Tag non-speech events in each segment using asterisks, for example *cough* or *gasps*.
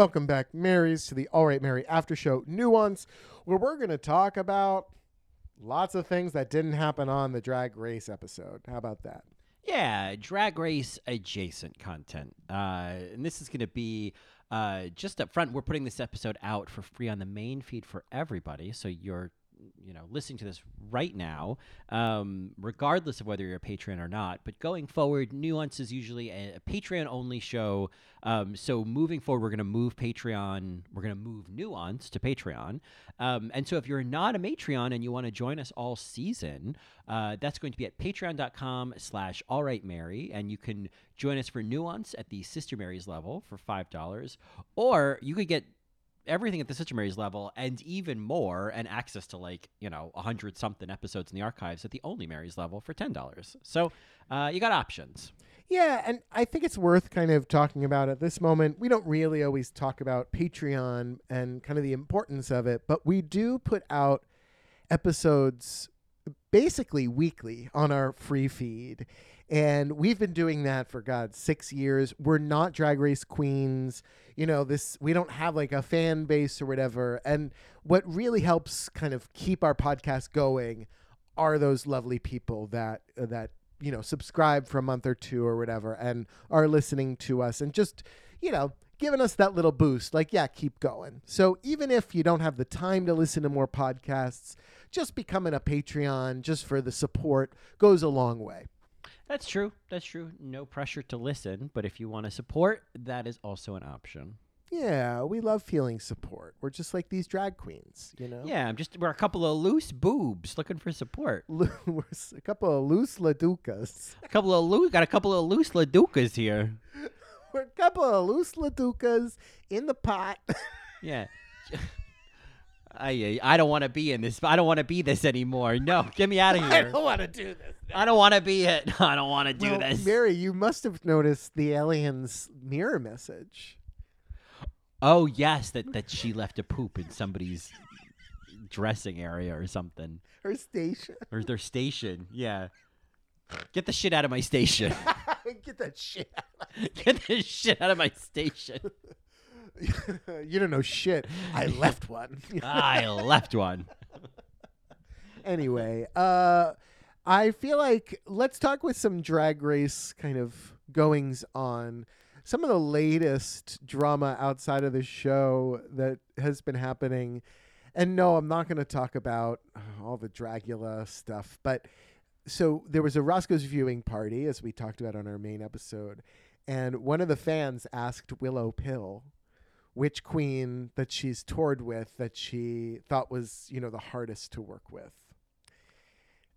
Welcome back, Marys, to the All Right Mary After Show Nuance, where we're going to talk about lots of things that didn't happen on the Drag Race episode. How about that? Yeah, drag race adjacent content. Uh, and this is going to be uh, just up front. We're putting this episode out for free on the main feed for everybody. So you're you know listening to this right now um, regardless of whether you're a patron or not but going forward nuance is usually a, a patreon only show. Um, so moving forward we're going to move patreon we're going to move nuance to patreon. Um, and so if you're not a matreon and you want to join us all season uh, that's going to be at patreon.com slash all right mary and you can join us for nuance at the sister mary's level for five dollars or you could get everything at the Sister Mary's level and even more, and access to like you know a hundred something episodes in the archives at the Only Mary's level for ten dollars. So uh, you got options. Yeah, and I think it's worth kind of talking about at this moment. We don't really always talk about Patreon and kind of the importance of it, but we do put out episodes basically weekly on our free feed. And we've been doing that for God six years. We're not drag race queens. You know, this we don't have like a fan base or whatever. And what really helps kind of keep our podcast going are those lovely people that uh, that you know subscribe for a month or two or whatever and are listening to us and just you know giving us that little boost like yeah keep going so even if you don't have the time to listen to more podcasts just becoming a patreon just for the support goes a long way That's true. That's true. No pressure to listen, but if you want to support, that is also an option. yeah we love feeling support we're just like these drag queens you know Yeah, I'm just we're a couple of loose boobs looking for support. *laughs* Lo- we're a couple of loose laducas A couple of loose got a couple of loose laducas here. *laughs* we're a couple of loose laducas in the pot *laughs* Yeah. I I don't want to be in this. I don't want to be this anymore. No, get me out of *laughs* here. i don't want to do this I don't want to be it. *laughs* I don't want to do Well, this. Mary, you must have noticed the alien's mirror message. Oh yes, that that she left a poop in somebody's dressing area or something, Her station. or their station. Yeah. Get the shit out of my station. *laughs* Get that shit. Get the shit out of my station. *laughs* you don't know shit. I *laughs* left one. I left one. *laughs* anyway, uh, I feel like let's talk with some drag race kind of goings on. Some of the latest drama outside of the show that has been happening. And no, I'm not going to talk about uh, all the Dragula stuff, but so there was a Roscoe's viewing party, as we talked about on our main episode, and one of the fans asked Willow Pill which queen that she's toured with that she thought was, you know, the hardest to work with.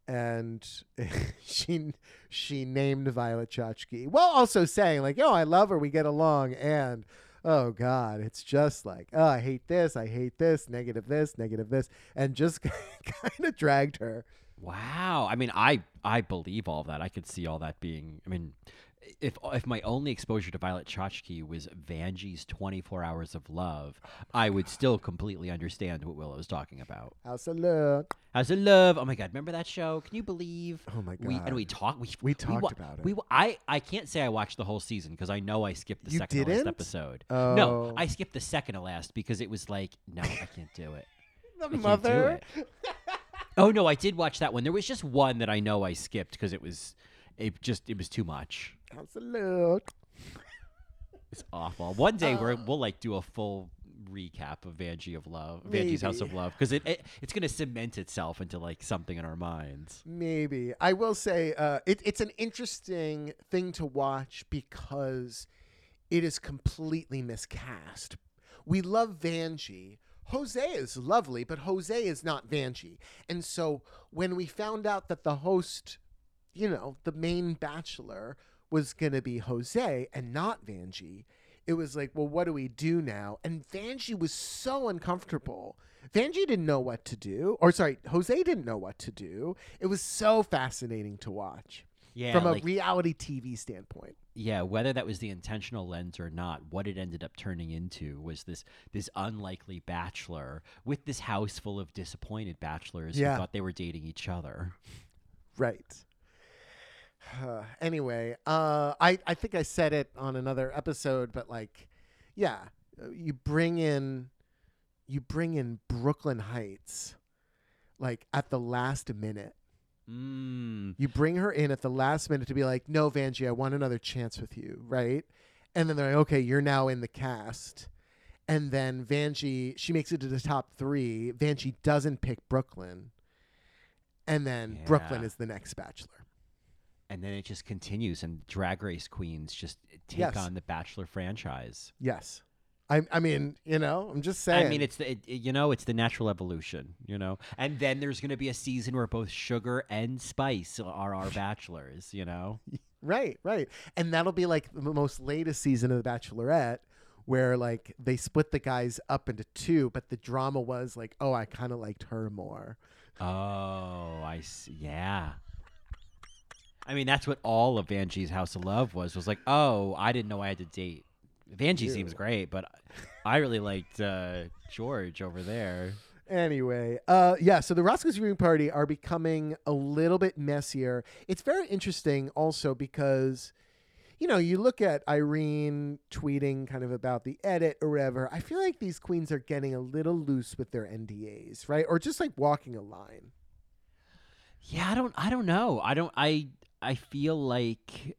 And *laughs* she she named Violet Chachki. Well, also saying like, "Oh, I love her. We get along." And oh god, it's just like, "Oh, I hate this. I hate this. Negative this. Negative this." And just *laughs* kind of dragged her. Wow. I mean, I I believe all that. I could see all that being. I mean, if if my only exposure to Violet Chachki was Vanjie's 24 Hours of Love, oh I would still completely understand what Willow was talking about. How's the love? How's the love? Oh my god, remember that show? Can you believe? Oh my We God. and we talked. We We talked wa- about it. We I I can't say I watched the whole season because I know I skipped the You second to last didn't? episode. Oh. No, I skipped the second to last because it was like, no, I can't do it. *laughs* The do mother. it. Oh no, I did watch that one. There was just one that I know I skipped because it was, it just it was too much. How's the look? It's awful. One day Uh, we're, we'll like do a full recap of Vanjie of Love, Vanjie's House of Maybe. Love, because it, it it's gonna cement itself into like something in our minds. Maybe I will say uh, it, it's an interesting thing to watch because it is completely miscast. We love Vanjie. Jose is lovely, but Jose is not Vanjie. And so when we found out that the host, you know, the main bachelor was going to be Jose and not Vanjie, it was like, well, what do we do now? And Vanjie was so uncomfortable. Vanjie didn't know what to do, or sorry, Jose didn't know what to do. It was so fascinating to watch Yeah, from like, a reality TV standpoint. yeah. Whether that was the intentional lens or not, what it ended up turning into was this this unlikely bachelor with this house full of disappointed bachelors Yeah. who thought they were dating each other. Right. *sighs* anyway, uh, I I think I said it on another episode, but like, yeah, uh, you bring in you bring in Brooke Lynn Hytes like at the last minute. Mm. You bring her in at the last minute to be like, "No, Vanjie, I want another chance with you," right? And then they're like, "Okay, you're now in the cast." And then Vanjie, she makes it to the top three. Vanjie doesn't pick Brooke Lynn, and then Brooke Lynn is the next Bachelor. And then it just continues, and Drag Race queens just take Yes. on the Bachelor franchise. Yes, I, I mean, you know, I'm just saying. I mean, it's the it, it- you know, it's the natural evolution, you know. And then there's going to be a season where both Sugar and Spice are our *laughs* bachelors, you know. Right, right. And that'll be like the most latest season of The Bachelorette where like they split the guys up into two, but the drama was like, oh, I kind of liked her more. Oh, I see. Yeah. I mean, that's what all of Vanjie's House of Love was. Was like, oh, I didn't know I had to date. Vanjie seems great, but I really liked uh, George over there. Anyway, uh, yeah, so the Roscoe's viewing party are becoming a little bit messier. It's very interesting also because, you know, you look at Irene tweeting kind of about the edit or whatever. I feel like these queens are getting a little loose with their NDAs, right? Or just like walking a line. Yeah, I don't I don't know. I don't I I feel like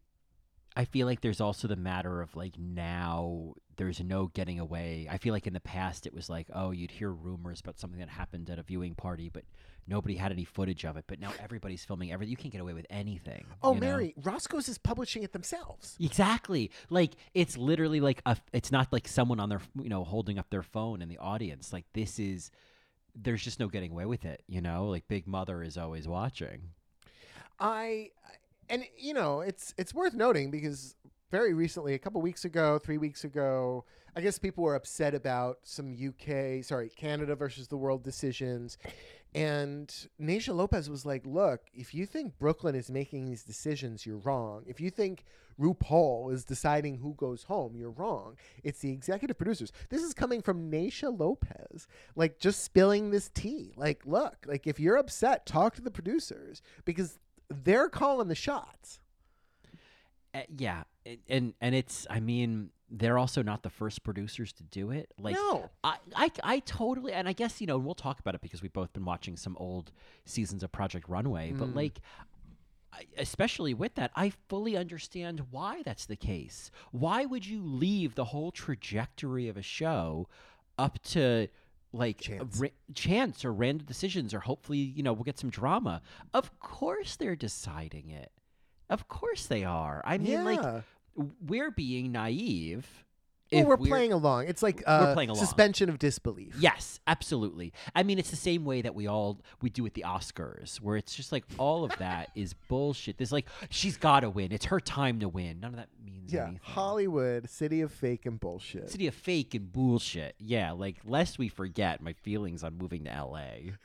I feel like there's also the matter of like now there's no getting away. I feel like in the past it was like, oh, you'd hear rumors about something that happened at a viewing party, but nobody had any footage of it. But now everybody's filming everything. You can't get away with anything. Oh, you know? Mary, Roscoe's is publishing it themselves. Exactly. Like it's literally like a. It's not like someone on their you know holding up their phone in the audience. Like this is. There's just no getting away with it. You know, like Big Mother is always watching. I and you know it's it's worth noting because very recently, a couple weeks ago, three weeks ago, I guess people were upset about some UK, sorry, Canada versus the world decisions, and Nasia Lopez was like, "Look, if you think Brooke Lynn is making these decisions, you're wrong. If you think RuPaul is deciding who goes home, you're wrong. It's the executive producers. This is coming from Nasia Lopez, like just spilling this tea. Like, look, like if you're upset, talk to the producers because they're calling the shots. Uh, yeah, and and it's. I mean, they're also not the first producers to do it. Like, no, I, I, I totally, and I guess you know we'll talk about it because we've both been watching some old seasons of Project Runway. But Mm. like, especially with that, I fully understand why that's the case. Why would you leave the whole trajectory of a show up to like Chance. ra- chance or random decisions, or hopefully you know we'll get some drama? Of course they're deciding it. Of course they are. I mean, yeah. like we're being naive. Well, if we're we're- playing along. It's like uh, playing along. suspension of disbelief. Yes, absolutely. I mean, it's the same way that we all we do with the Oscars, where it's just like all of that is *laughs* bullshit. There's like she's got to win. It's her time to win. None of that means Yeah, anything. Hollywood, city of fake and bullshit. City of fake and bullshit. Yeah, like lest we forget my feelings on moving to L.A. *laughs*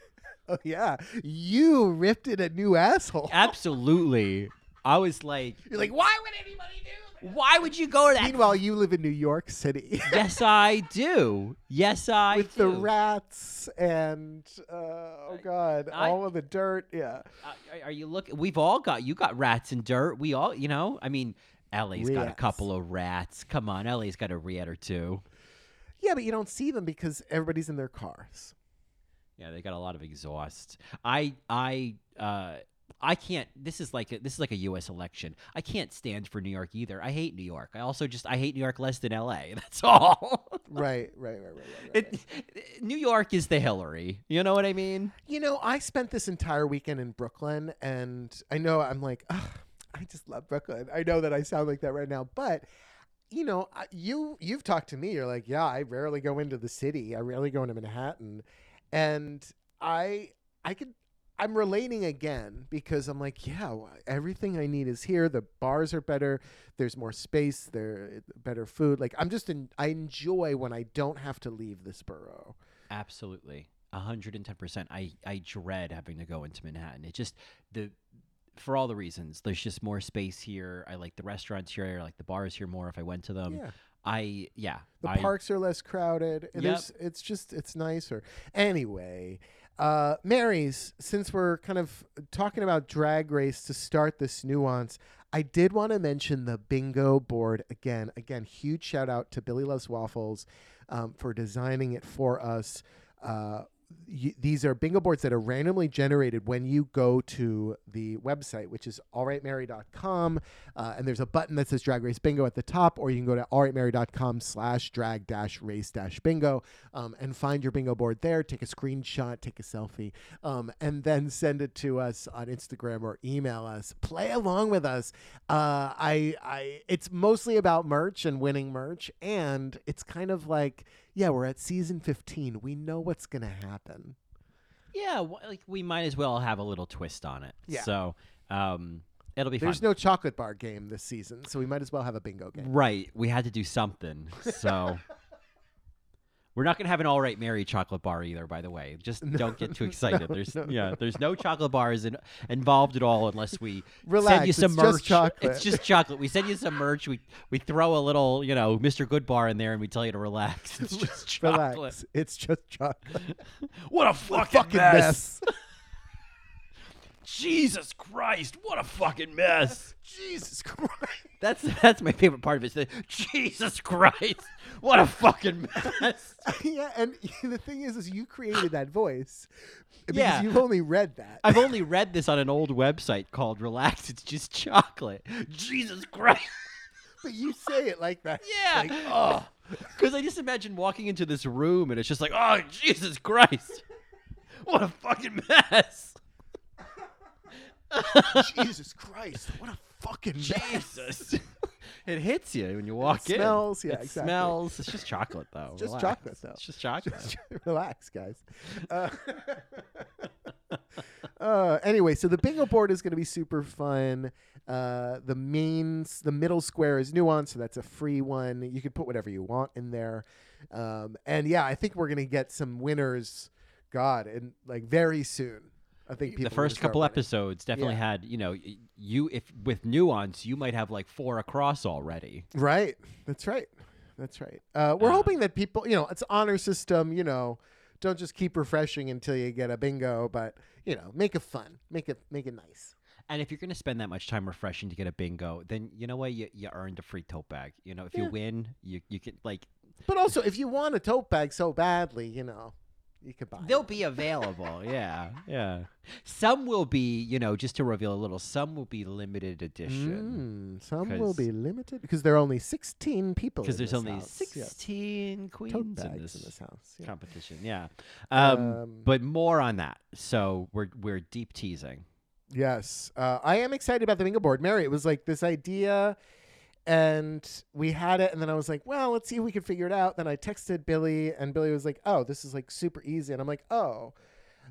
Oh yeah, you ripped it a new asshole. Absolutely. I was like, You're like, why would anybody do that? why would you go to that? Meanwhile, you live in New York City *laughs* yes, I do. Yes, I with do. the rats and uh, oh god, I- all of the dirt. Yeah, Uh, are- are you looking? We've all got. You got rats and dirt. We all, you know. I mean, LA's got a Rats. couple of rats. Come on, Ellie's got a rat or two. yeah, but you don't see them because everybody's in their cars. Yeah, they got a lot of exhaust. I, I, uh, I can't. This is like a, this is like a U.S. election. I can't stand for New York either. I hate New York. I also just I hate New York less than L.A. *laughs* That's all. Right, right, right, right, right. right. it, New York is the Hillary. You know what I mean? You know, I spent this entire weekend in Brooklyn, and I know I'm like, Ugh, I just love Brooklyn. I know that I sound like that right now, but you know, you you've talked to me. You're like, yeah, I rarely go into the city. I rarely go into Manhattan, and I I could. I'm relating again because I'm like, yeah, everything I need is here. The bars are better. There's more space. There, better food. Like I'm just in. I enjoy when I don't have to leave this borough. Absolutely. A hundred and ten percent. I I dread having to go into Manhattan. It just the for all the reasons. There's just more space here. I like the restaurants here. I like the bars here more if I went to them. yeah. I yeah. The I, parks are less crowded. Yep. It's just it's nicer. Anyway, Uh, Mary's, since we're kind of talking about drag race to start this nuance, I did want to mention the bingo board again. Again, huge shout out to Billy Loves Waffles um, for designing it for us. Uh, these are bingo boards that are randomly generated when you go to the website, which is allrightmary.com. Uh, and there's a button that says drag race bingo at the top, or you can go to allrightmary.com slash drag dash race dash bingo um, and find your bingo board there. Take a screenshot, take a selfie, um, and then send it to us on Instagram or email us. Play along with us. Uh, I, I, it's mostly about merch and winning merch, and it's kind of like, yeah, we're at season 15. We know what's gonna happen. Yeah, w- like we might as well have a little twist on it. Yeah. So, um, it'll be There's fun. no chocolate bar game this season, so we might as well have a bingo game. right. We had to do something. *laughs* So. We're not gonna have an all right Mary chocolate bar either, by the way. Just No, don't get too excited. no, there's no, yeah, there's no chocolate bars in, involved at all unless we Relax, send you some it's merch. just chocolate. It's just chocolate. We send you some merch. We we throw a little, you know, Mr. Goodbar in there, and we tell you to relax. *laughs* It's just chocolate. Relax. It's *laughs* just chocolate. What a fucking, fucking mess. Jesus Christ! What a fucking mess. Jesus Christ. *laughs* That's that's my favorite part of it. is the, Jesus Christ! What a fucking mess. *laughs* yeah, and *laughs* the thing is, is you created that voice because Yeah. you've only read that. I've only read this on an old website called Relax. It's just chocolate. Jesus Christ. but you say it like that. Yeah. Like, oh. Because I just imagine walking into this room and it's just like, oh, Jesus Christ. What a fucking mess. Jesus Christ, what a fucking mess. Jesus. *laughs* it hits you when you walk It in. smells, yeah, it exactly. smells. It's just chocolate, though. Just Relax. chocolate, though. It's just chocolate. *laughs* Just relax, guys. Uh, *laughs* uh, anyway, so the bingo board is going to be super fun. Uh, the mains, the middle square is nuanced, so that's a free one. You can put whatever you want in there. Um, and yeah, I think we're going to get some winners. God, and like very soon. I think people the first couple winning. episodes definitely Yeah. had, you know, you if with nuance, you might have like four across already. Right. That's right. That's right. Uh, we're Uh, hoping that people, you know, it's honor system. You know, don't just keep refreshing until you get a bingo, but you know, make it fun, make it make it nice. And if you're going to spend that much time refreshing to get a bingo, then you know what? You, you earned a free tote bag. You know, if Yeah. you win, you you can like But also, if you want a tote bag so badly, you know, you could buy. they'll it. be available. *laughs* yeah, yeah. Some will be, you know, just to reveal a little. Some will be limited edition Mm, some will be limited because there are only sixteen people. because there's this only house. Yes. sixteen queens tote in this, in this house. Yeah. competition. Yeah, um, Um, but more on that. So we're we're deep teasing. Yes, uh, I am excited about the bingo board. Mary, it was like this idea, and we had it, and then I was like, well, let's see if we can figure it out. Then I texted Billy, and Billy was like, oh, this is like super easy, and I'm like, oh,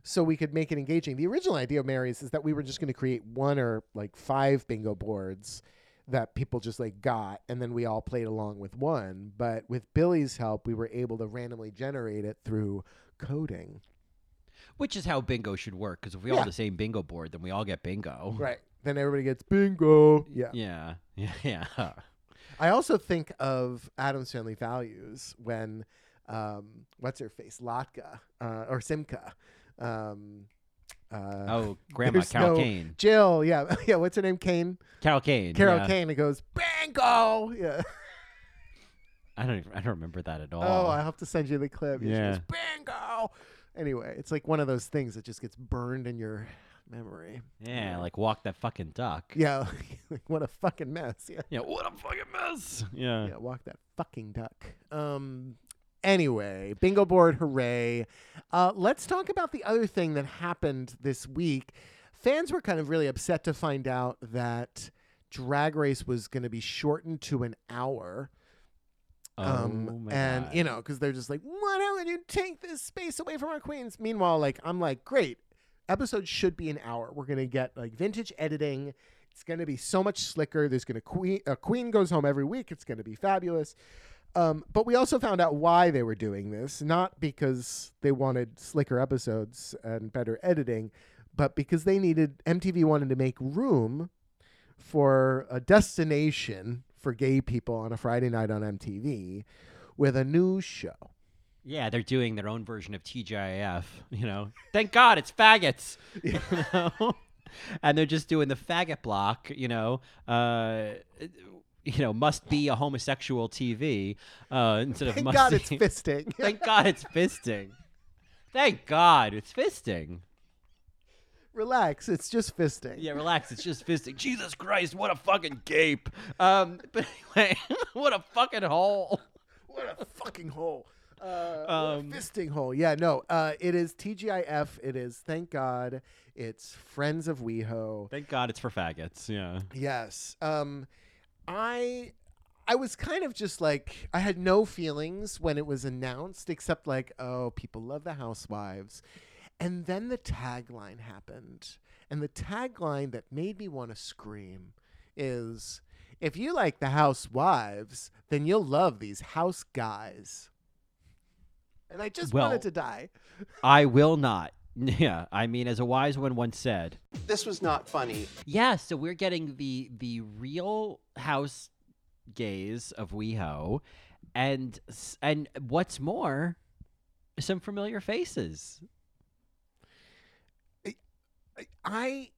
so we could make it engaging. The original idea of Mary's is that we were just going to create one or like five bingo boards that people just like got, and then we all played along with one. But with Billy's help, we were able to randomly generate it through coding. Which is how bingo should work. Because if we all have the same bingo board, then we all get bingo. Right. Then everybody gets bingo. Yeah. Yeah. *laughs* Yeah. Yeah. I also think of Addams Family Values when um, what's her face, Latka uh, or Simka. Um, uh, Oh, *laughs* Grandma Carol no- Kane. Jill, yeah, *laughs* yeah. What's her name? Kane. Carol Kane. Carol yeah. Kane. It goes bingo. Yeah. I don't. Even, I don't remember that at all. Oh, I have to send you the clip. Yeah. goes bingo. Anyway, it's like one of those things that just gets burned in your memory. yeah, like walk that fucking duck. Yeah. *laughs* like, what a fucking mess. Yeah. Yeah. What a fucking mess. Yeah. Yeah, walk that fucking duck. Um. Anyway, bingo board, hooray! Uh, let's talk about the other thing that happened this week. Fans were kind of really upset to find out that Drag Race was going to be shortened to an hour. Um, oh and God. you know, because they're just like, why would you take this space away from our queens? Meanwhile, like I'm like, great, episodes should be an hour. We're gonna get like vintage editing. It's gonna be so much slicker. There's gonna queen a queen goes home every week. It's gonna be fabulous. Um, but we also found out why they were doing this, not because they wanted slicker episodes and better editing, but because they needed MTV wanted to make room for a destination for gay people on a Friday night on MTV with a news show. Yeah, they're doing their own version of TGIF. You know, thank God it's faggots. *laughs* You know? and they're just doing the faggot block. You know, uh, you know, must be a homosexual TV uh, instead of Thank must God it's be- *laughs* fisting. Thank God it's fisting. Thank God it's fisting. Relax, it's just fisting. Yeah, relax. It's just fisting. Jesus Christ, what a fucking gape. Um, *laughs* but anyway, what a fucking hole. What a fucking hole. Uh, Um, fisting hole. Yeah, no. Uh, it is TGIF. It is thank God. It's Friends of WeHo. Thank God it's for faggots. Yeah. Yes. Um, I I was kind of just like I had no feelings when it was announced, except like, oh, people love the Housewives, and then the tagline happened, and the tagline that made me want to scream is, "If you like the Housewives, then you'll love these house guys." And I just Well- wanted to die. *laughs* I will not. *laughs* Yeah, I mean, as a wise one once said. This was not funny. Yeah, so we're getting the the real house gaze of WeHo, and and what's more, some familiar faces. I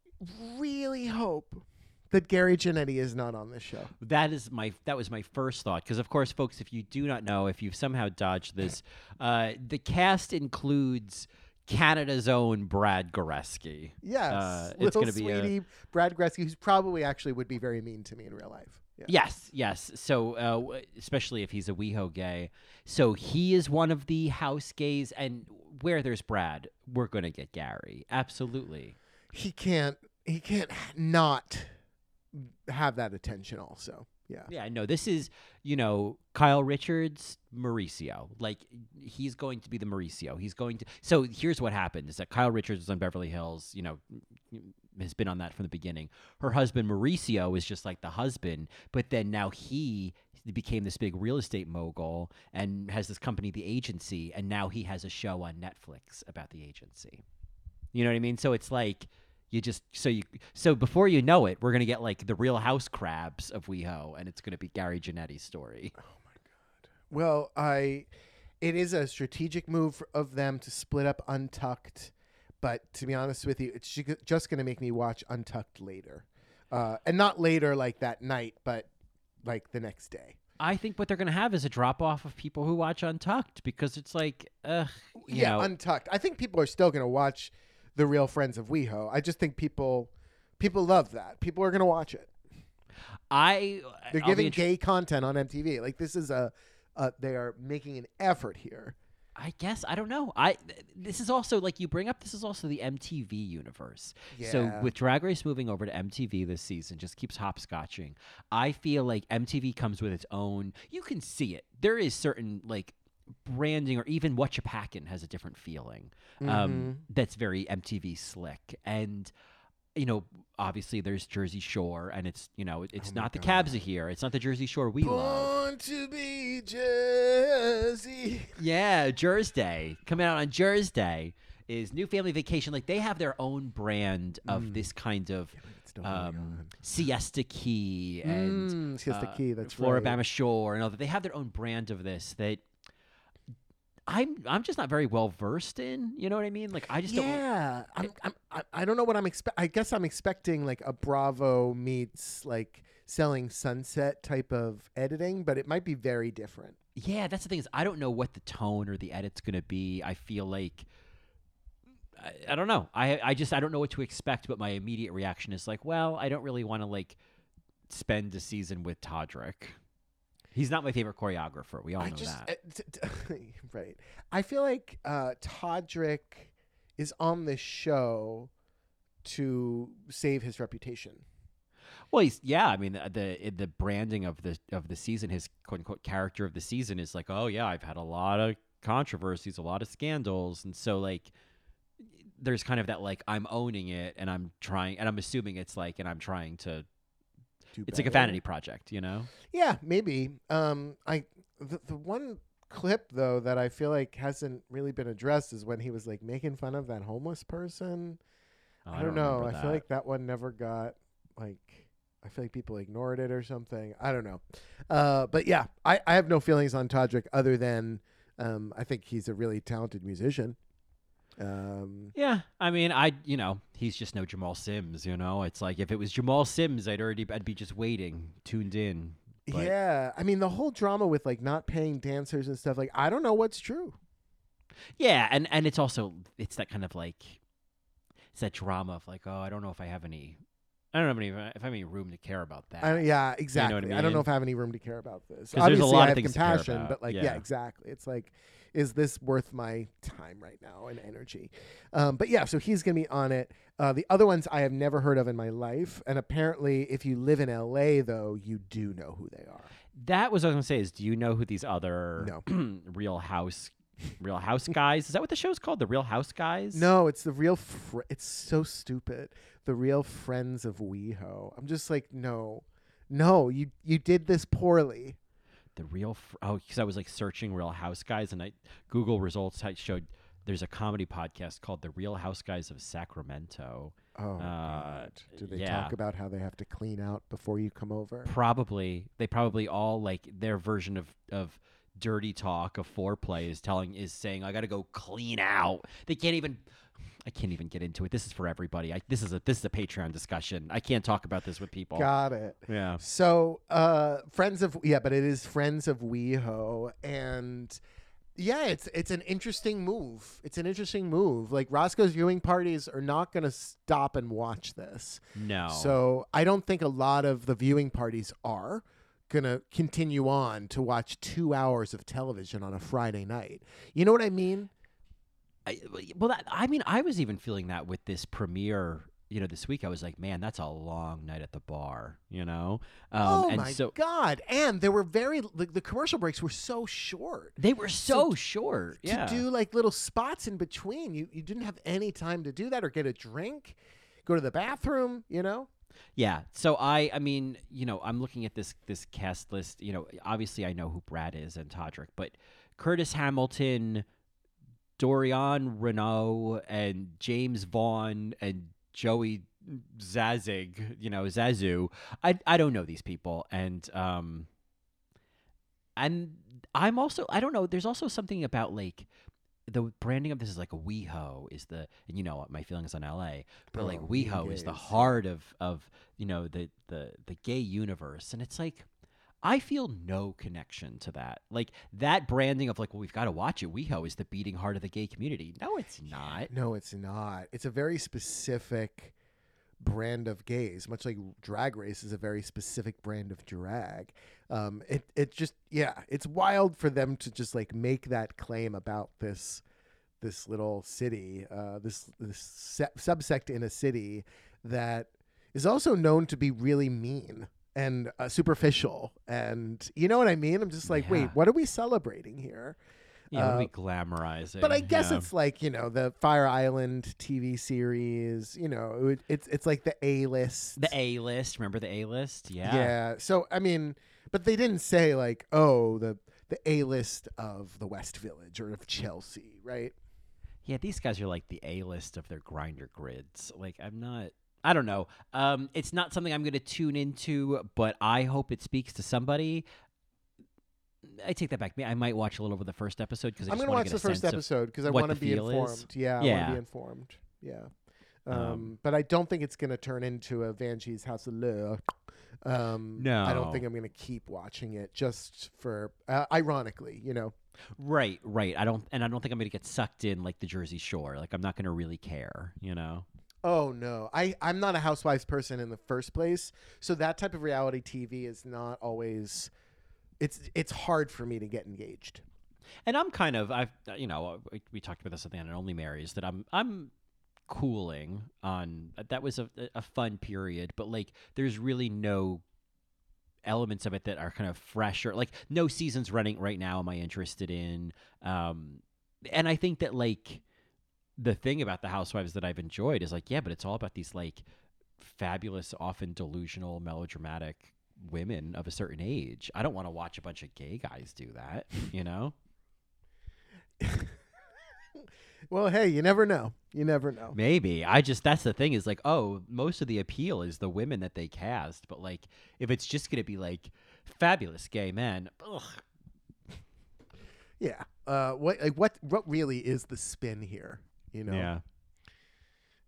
really hope that Gary Janetti is not on this show. That is my that was my first thought because of course, folks, if you do not know, if you've somehow dodged this, uh, the cast includes Canada's own Brad Goreski. Yes, Uh, it's little gonna be a- sweetie Brad Gretzky, who's probably actually would be very mean to me in real life. Yeah. Yes, yes. So, uh, especially if he's a WeHo gay. So he is one of the house gays, and where there's Brad, we're gonna get Gary. Absolutely. he can't. He can't not have that attention. Also, yeah. Yeah, no, this is, you know, Kyle Richards, Mauricio. Like, he's going to be the Mauricio. He's going to. So here's what happened is that Kyle Richards was on Beverly Hills, you know, has been on that from the beginning. Her husband, Mauricio, is just like the husband, but then now he became this big real estate mogul and has this company, The Agency, and now he has a show on Netflix about the agency. You know what I mean? So it's like you just so you so before you know it, we're gonna get like the Real House Crabs of WeHo, and it's gonna be Gary Janetti's story. Oh my god! Well, I. It is a strategic move of them to split up Untucked, but to be honest with you, it's just going to make me watch Untucked later, uh, and not later like that night, but like the next day. I think what they're gonna have is a drop off of people who watch Untucked because it's like, ugh, yeah, know, Untucked. I think people are still going to watch the Real Friends of WeHo. I just think people people love that. People are going to watch it. I They're I'll giving gay content on MTV. Like this is a, uh, they are making an effort here. I guess I don't know. I this is also like you bring up. This is also the MTV universe. So with Drag Race moving over to MTV this season, just keeps hopscotching. I feel like MTV comes with its own. You can see it. There is certain like branding, or even what you're packing has a different feeling. Mm-hmm. Um, that's very MTV slick and. You know, obviously there's Jersey Shore, and it's you know it's Oh not the cabs of here. It's not the Jersey Shore we love. Born to be Jersey. Yeah, Jersey coming out on Jersey Day is New Family Vacation. Like they have their own brand of Mm. this kind of going um. Siesta Key and Mm, Siesta uh, Key, that's Floribama right. Shore and all that. They have their own brand of this that I'm I'm just not very well versed in. You know what I mean? Like I just don't. yeah, I'm, I'm, I- I don't know what I'm expect. I guess I'm expecting like a Bravo meets like selling Sunset type of editing, but it might be very different. Yeah, that's the thing is I don't know what the tone or the edit's gonna be. I feel like I, I don't know. I I just I don't know what to expect. But my immediate reaction is like, well, I don't really want to like spend a season with Todrick. He's not my favorite choreographer. We all I know just that. uh, t- t- *laughs* right. I feel like uh, Todrick is on this show to save his reputation. Well, he's yeah. I mean, the, the the branding of the of the season, his quote unquote character of the season is like, oh yeah, I've had a lot of controversies, a lot of scandals, and so like, there's kind of that like I'm owning it, and I'm trying, and I'm assuming it's like, and I'm trying to. Do It's like a vanity project, you know. Yeah, maybe. Um, I the, the one clip though that I feel like hasn't really been addressed is when he was like making fun of that homeless person. Oh, I don't know. remember I feel like that one never got like. I feel like people ignored it or something. I don't know. Uh, but yeah, I, I have no feelings on Todrick other than Um, I think he's a really talented musician. Um, Yeah, I mean, I you know he's just no Jamal Sims. You know, it's like if it was Jamal Sims, I'd already I'd be just waiting, tuned in. But- yeah, I mean the whole drama with like not paying dancers and stuff. Like I don't know what's true. Yeah, and and it's also it's that kind of like it's that drama of like, oh, I don't know if I have any, I don't have any if I have any room to care about that. I, yeah, exactly. I, don't know if I have any room to care about this. 'Cause there's a Obviously, lot I of have things to care compassion, but like, yeah. yeah. exactly. It's like, is this worth my time right now and energy? Um, but yeah, so he's gonna be on it. Uh, the other ones I have never heard of in my life, and apparently, if you live in LA, though, you do know who they are. that was what I was gonna say. Is do you know who these other No. *clears throat* Real House, Real House *laughs* guys? Is that what the show's called? The Real House guys? No, it's the real. Fr- it's so stupid. The real friends of WeHo. I'm just like, no, no. You you did this poorly. The real fr- oh, because I was like searching Real House guys, and I Google results I showed there's a comedy podcast called The Real House Guys of Sacramento. Oh, Uh, God. Do they yeah. talk about how they have to clean out before you come over? Probably they probably all like their version of of dirty talk of foreplay is telling is saying I got to go clean out. They can't even. I can't even get into it. This is for everybody. I, this is a this is a Patreon discussion. I can't talk about this with people. Got it. Yeah. So, uh, friends of yeah, but it is friends of WeHo, and yeah, it's it's an interesting move. It's an interesting move. Like Roscoe's viewing parties are not going to stop and watch this. No. So I don't think a lot of the viewing parties are going to continue on to watch two hours of television on a Friday night. You know what I mean? I, well, that, I mean, I was even feeling that with this premiere. You know, this week I was like, man, that's a long night at the bar. You know, um, oh and my so god! And there were very the, the commercial breaks were so short. they were So so, short. to Yeah. do like little spots in between. You you didn't have any time to do that or get a drink, go to the bathroom. You know. Yeah. So I, I mean, you know, I'm looking at this this cast list. You know, obviously I know who Brad is and Todrick, but Curtis Hamilton, Dorion Renaud, and Jaymes Vaughan and Joey Zauzig. You know, Zazu. I I don't know these people, and um, and I'm also I don't know. There's also something about like. The branding of this is like a WeHo is the, and you know what my feelings on LA, but like Oh, mean WeHo is the heart of of you know the the the gay universe, and it's like I feel no connection to that. Like that branding of like, well, we've got to watch it. WeHo is the beating heart of the gay community. No, it's not. No, it's not. It's a very specific brand of gays, much like Drag Race is a very specific brand of drag. Um, it it just yeah, it's wild for them to just like make that claim about this this little city, uh, this this se- subsect in a city that is also known to be really mean and uh, superficial, and you know what I mean. I'm just like, wait, what are we celebrating here? Yeah, Uh, we glamorize it. But I guess yeah. it's like you know the Fire Island TV series. You know, it, it's it's like the A list. the A list. Remember the A list? Yeah. Yeah. So I mean, but they didn't say like, oh, the the A list of the West Village or of Chelsea, right? Yeah, these guys are like the A list of their Grindr grids. Like I'm not I don't know. Um it's not something I'm gonna tune into, but I hope it speaks to somebody. I take that back. I might watch a little of the first episode because I'm gonna watch the first episode because I want to be informed. Yeah, I want to Yeah. be informed. Yeah. Um, Um, but I don't think it's gonna turn into a Vanjie's House of Lure. Um, I don't think I'm gonna keep watching it just for uh, ironically, you know. Right, right. I don't, and I don't think I'm gonna get sucked in like the Jersey Shore. Like I'm not gonna really care, you know. Oh no, I I'm not a housewives person in the first place, so that type of reality TV is not always. It's it's hard for me to get engaged. And I'm kind of, I've, uh, you know, we, we talked about this at the end of Only Mary's that I'm, I'm cooling on. uh, That was a, a fun period, but like, there's really no elements of it that are kind of fresher. Like, no seasons running right now. Am I interested in? Um, and I think that like the thing about the Housewives that I've enjoyed is like, yeah, but it's all about these like fabulous, often delusional, melodramatic women of a certain age. I don't want to watch a bunch of gay guys do that, you know? *laughs* Well, hey, you never know. You never know. Maybe. I just that's the thing is like, oh, most of the appeal is the women that they cast, but like if it's just gonna be like fabulous gay men, ugh. Yeah. uh, what like what what really is the spin here? You know? Yeah.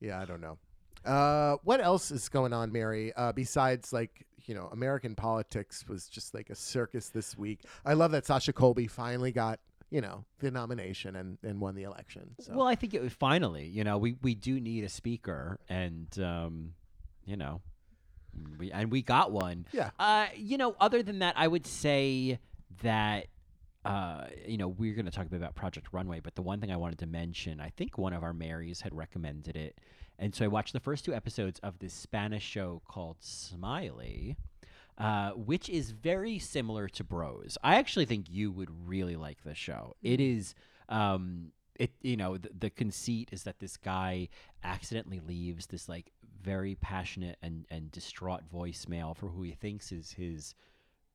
Yeah, I don't know. Uh, what else is going on, Mary? Uh, besides like you know, American politics was just like a circus this week. I love that Sasha Colby finally got you know the nomination and, and won the election. So. Well, I think it was finally, you know, we, we do need a speaker, and um, you know, we and we got one. Yeah. Uh, you know, other than that, I would say that. Uh, you know, we're going to talk a bit about Project Runway, but the one thing I wanted to mention, I think one of our Marys had recommended it, and so I watched the first two episodes of this Spanish show called Smiley, uh, which is very similar to Bros. I actually think you would really like this show. It is. Um, it you know the, the conceit is that this guy accidentally leaves this like very passionate and and distraught voicemail for who he thinks is his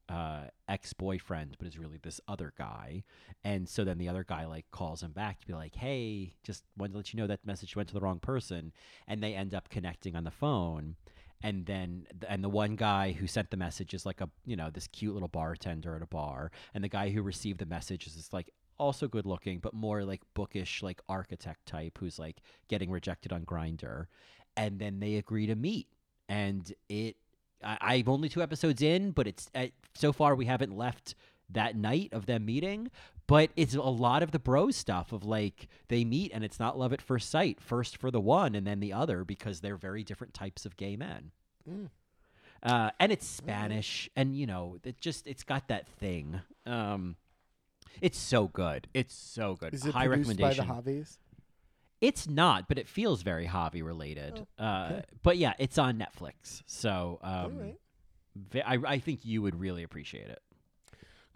uh, ex-boyfriend but is really this other guy. And so then the other guy like calls him back to be like hey just wanted to let you know that message went to the wrong person. And they end up connecting on the phone. And then and the one guy who sent the message is like a you know this cute little bartender at a bar. And the guy who received the message is this like also good looking but more like bookish like architect type who's like getting rejected on Grindr and then they agree to meet. And it I, i'm only two episodes in but it's uh, so far we haven't left that night of them meeting but it's a lot of the bros stuff of like they meet and it's not love at first sight first for the one and then the other because they're very different types of gay men. Mm. uh, and it's spanish and you know it just it's got that thing. Um it's so good. It's so good. Is it high produced by the recommendation. Javis? It's not but it feels very hobby related uh, Oh, okay. but yeah it's on netflix so um Alright. ve- I, I think you would really appreciate it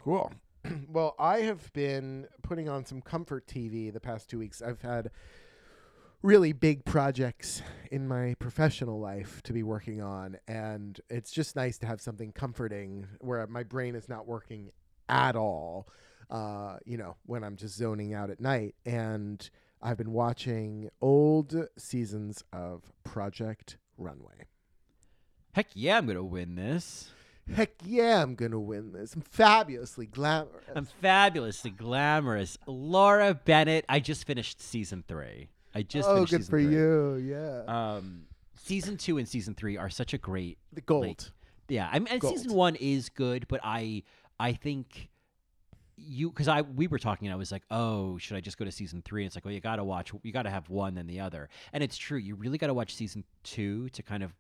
Cool. *clears throat* well, I have been putting on some comfort TV the past two weeks. I've had really big projects in my professional life to be working on, and it's just nice to have something comforting where my brain is not working at all. Uh, you know, when I'm just zoning out at night, and I've been watching old seasons of Project Runway. heck yeah i'm gonna win this Heck yeah, I'm gonna win this. I'm fabulously glamorous. I'm fabulously glamorous. Laura Bennett. I just finished season three. I just oh, finished good season for three. you. Yeah. Um, season two and season three are such a great. the gold. like, yeah, I mean, and season one is good, but I I think you because I we were talking and I was like, oh, should I just go to season three? And it's like, well, you got to watch, you got to have one then the other, and it's true. You really got to watch season two to kind of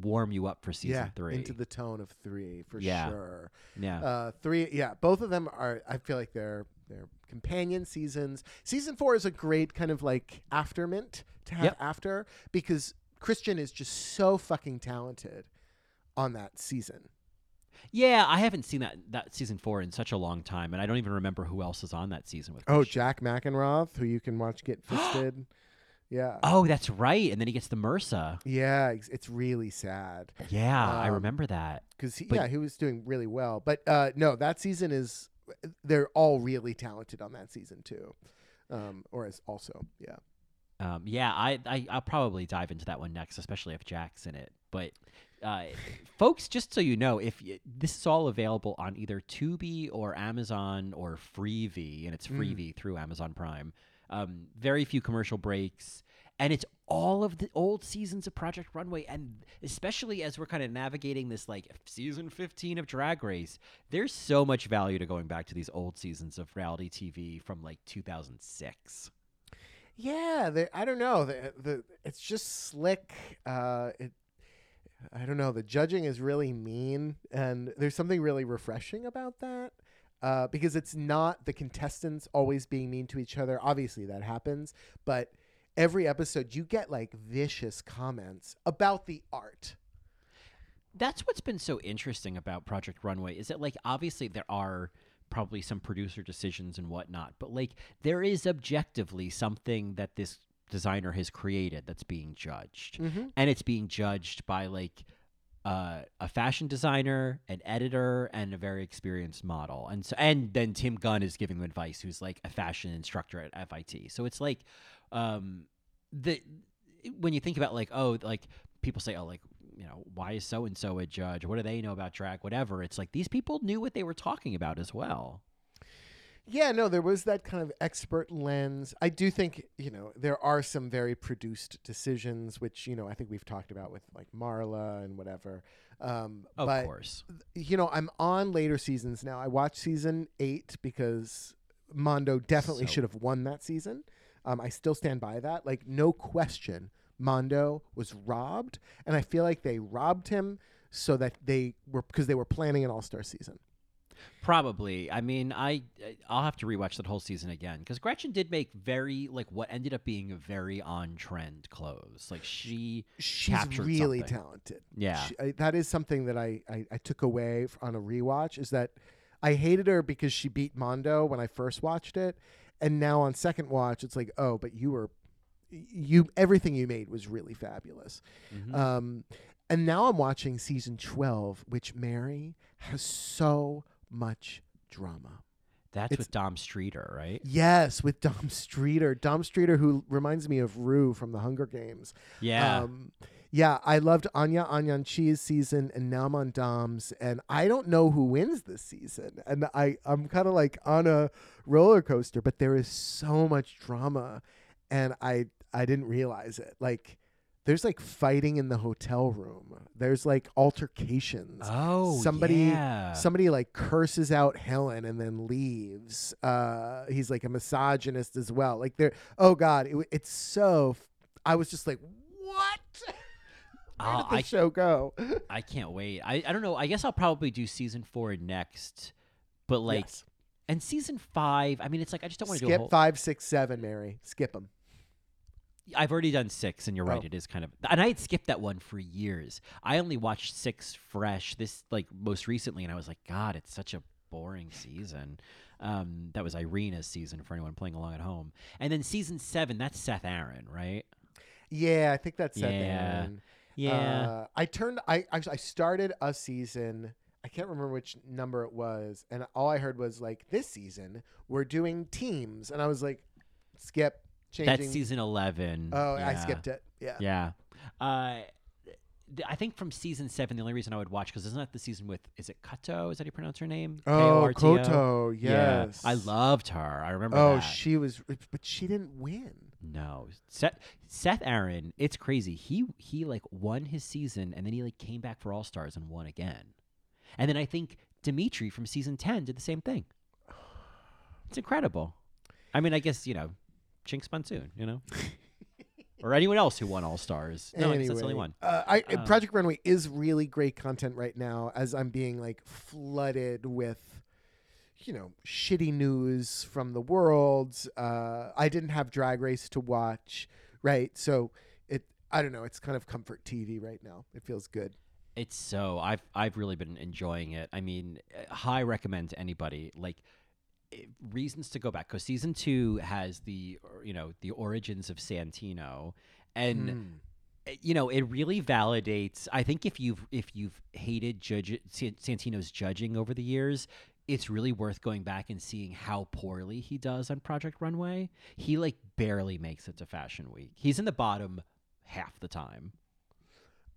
warm you up for season yeah, three. into the tone of three for Yeah. sure. yeah. Uh, three, yeah, both of them are. I feel like they're they're companion seasons. Season four is a great kind of like aftermint to have Yep. after because Christian is just so fucking talented on that season. Yeah, I haven't seen that that season four in such a long time, and I don't even remember who else is on that season with. Oh, Christian. Jack Mackenroth, who you can watch get *gasps* fisted. yeah. Oh, that's right. And then he gets the MRSA. Yeah, it's, it's really sad Yeah, I Um, remember that. because yeah, he was doing really well. But uh, no, that season is they're all really talented on that season too, um, or as also yeah. Um, yeah, I, I I'll probably dive into that one next, especially if Jack's in it. But uh, folks, just so you know, if y- this is all available on either Tubi or Amazon or Freevee, and it's Mm. Freevee through Amazon Prime. Um, very few commercial breaks, and it's all of the old seasons of Project Runway, and especially as we're kind of navigating this like season fifteen of Drag Race, there's so much value to going back to these old seasons of reality TV from like 2006. Yeah, I don't know. The, the it's just slick. Uh, it, I don't know. The judging is really mean, and there's something really refreshing about that. Uh, because it's not the contestants always being mean to each other. Obviously, that happens, but every episode you get like vicious comments about the art. that's what's been so interesting about Project Runway is that like obviously there are probably some producer decisions and whatnot, but like there is objectively something that this designer has created that's being judged, Mm-hmm. and it's being judged by like uh, a fashion designer, an editor, and a very experienced model, and so and then Tim Gunn is giving them advice, who's like a fashion instructor at FIT. So it's like um, the when you think about like oh like people say oh like you know why is so and so a judge? What do they know about drag? Whatever. It's like these people knew what they were talking about as well Yeah, no, there was that kind of expert lens. I do think, you know, there are some very produced decisions, which, you know, I think we've talked about with like Marla and whatever. Um, Of but, course. you know, I'm on later seasons now. I watched season eight because Mondo definitely So- should have won that season. Um, I still stand by that. Like, no question, Mondo was robbed. And I feel like they robbed him so that they were, because they were planning an all star season. Probably. I mean, I I'll have to rewatch that whole season again because Gretchen did make very like what ended up being very on trend clothes. Like she, She's really something. talented. yeah, She, I, that is something that I, I, I took away on a rewatch is that I hated her because she beat Mondo when I first watched it, and now on second watch it's like oh but you were you everything you made was really fabulous, Mhm. um, and now I'm watching season twelve, which Mary has so much drama. that's it's- with Dom Streater, right? Yes, with Dom Streater, Dom Streater who reminds me of Rue from the Hunger Games. Yeah, Um, yeah, I loved Anya Ayoung-Chin's season, and now I'm on Dom's, and I don't know who wins this season, and I I'm kind of like on a roller coaster, but there is so much drama, and I I didn't realize it. Like, there's like fighting in the hotel room. There's like altercations. oh, somebody- yeah. Somebody like curses out Helen and then leaves. Uh, he's like a misogynist as well. Like there, oh god, it, it's so. I was just like, what? *laughs* Where Oh, did the I- show go? I can't wait. I, I don't know. I guess I'll probably do season four next, but like, Yes. and season five. I mean, it's like I just don't want to do skip whole. five, six, seven, Mary. Skip them. I've already done six, and you're right. Oh. It is kind of, and I had skipped that one for years. I only watched six fresh this like most recently, and I was like, God, it's such a boring season. Um, that was Irina's season for anyone playing along at home, and then season seven. That's Seth Aaron, right? Yeah, I think that's Seth Yeah. Aaron. Yeah. Uh, I turned. I actually I started a season. I can't remember which number it was, and all I heard was like this season we're doing teams, and I was like, skip. Changing. That's season eleven. Oh, I skipped it. Yeah. Yeah. Uh, th- I think from season seven, the only reason I would watch because isn't that the season with is it Kato? Is that how you pronounce her name? Oh, K-O-R-T-O? Koto. Yeah. Yes. I loved her. I remember. Oh, that. she was, but she didn't win. No, Seth, Seth Aaron, it's crazy. He he like won his season and then he like came back for All Stars and won again. And then I think Dimitri from season 10 did the same thing. It's incredible. I mean, I guess, you know, Jinkx Monsoon, you know? or anyone else who won All Stars. No, guess that's the only one. Uh, I, Um, Project Runway is really great content right now as I'm being like flooded with, you know, shitty news from the world. Uh, I didn't have Drag Race to watch, right? So it, I don't know, it's kind of comfort TV right now. It feels good. It's so I've I've really been enjoying it. I mean, uh, high recommend to anybody. Like reasons to go back because season two has the you know the origins of Santino, and uh, you know it really validates. I think if you've if you've hated judge Santino's judging over the years. It's really worth going back and seeing how poorly he does on Project Runway. He like barely makes it to Fashion Week. He's in the bottom half the time.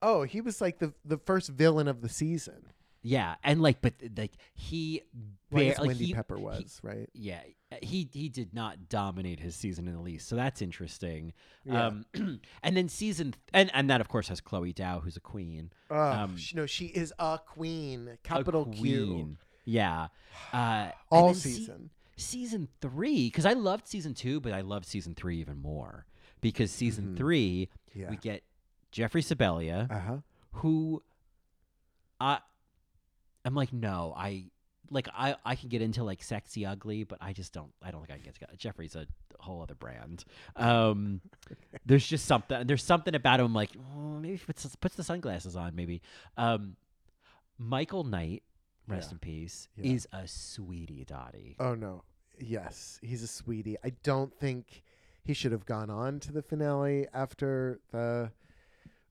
Oh, he was like the the first villain of the season. Yeah, and like, but like he, bar- like, Wendy he- Pepper he- was right. yeah, he he did not dominate his season in the least, so that's interesting. Yeah. Um, *clears throat* and then season, and and that of course has Chloe Dao, who's a queen, Oh, um, sh- no, she is a queen. a Capital Q. queen. Yeah, uh, All then se- season. season three, because I loved season two, but I loved season three even more because season Mhm. three yeah. we get Jeffrey Sebelia, Uh huh. who I I'm like no I like I I can get into like sexy ugly but I just don't I don't think I can get to Jeffrey's a whole other brand um *laughs* there's just something there's something about him like oh, maybe puts, puts the sunglasses on maybe um Michael Knight rest Yeah. in peace Yeah. is a sweetie Dottie Oh no. Yes, he's a sweetie. I don't think he should have gone on to the finale after the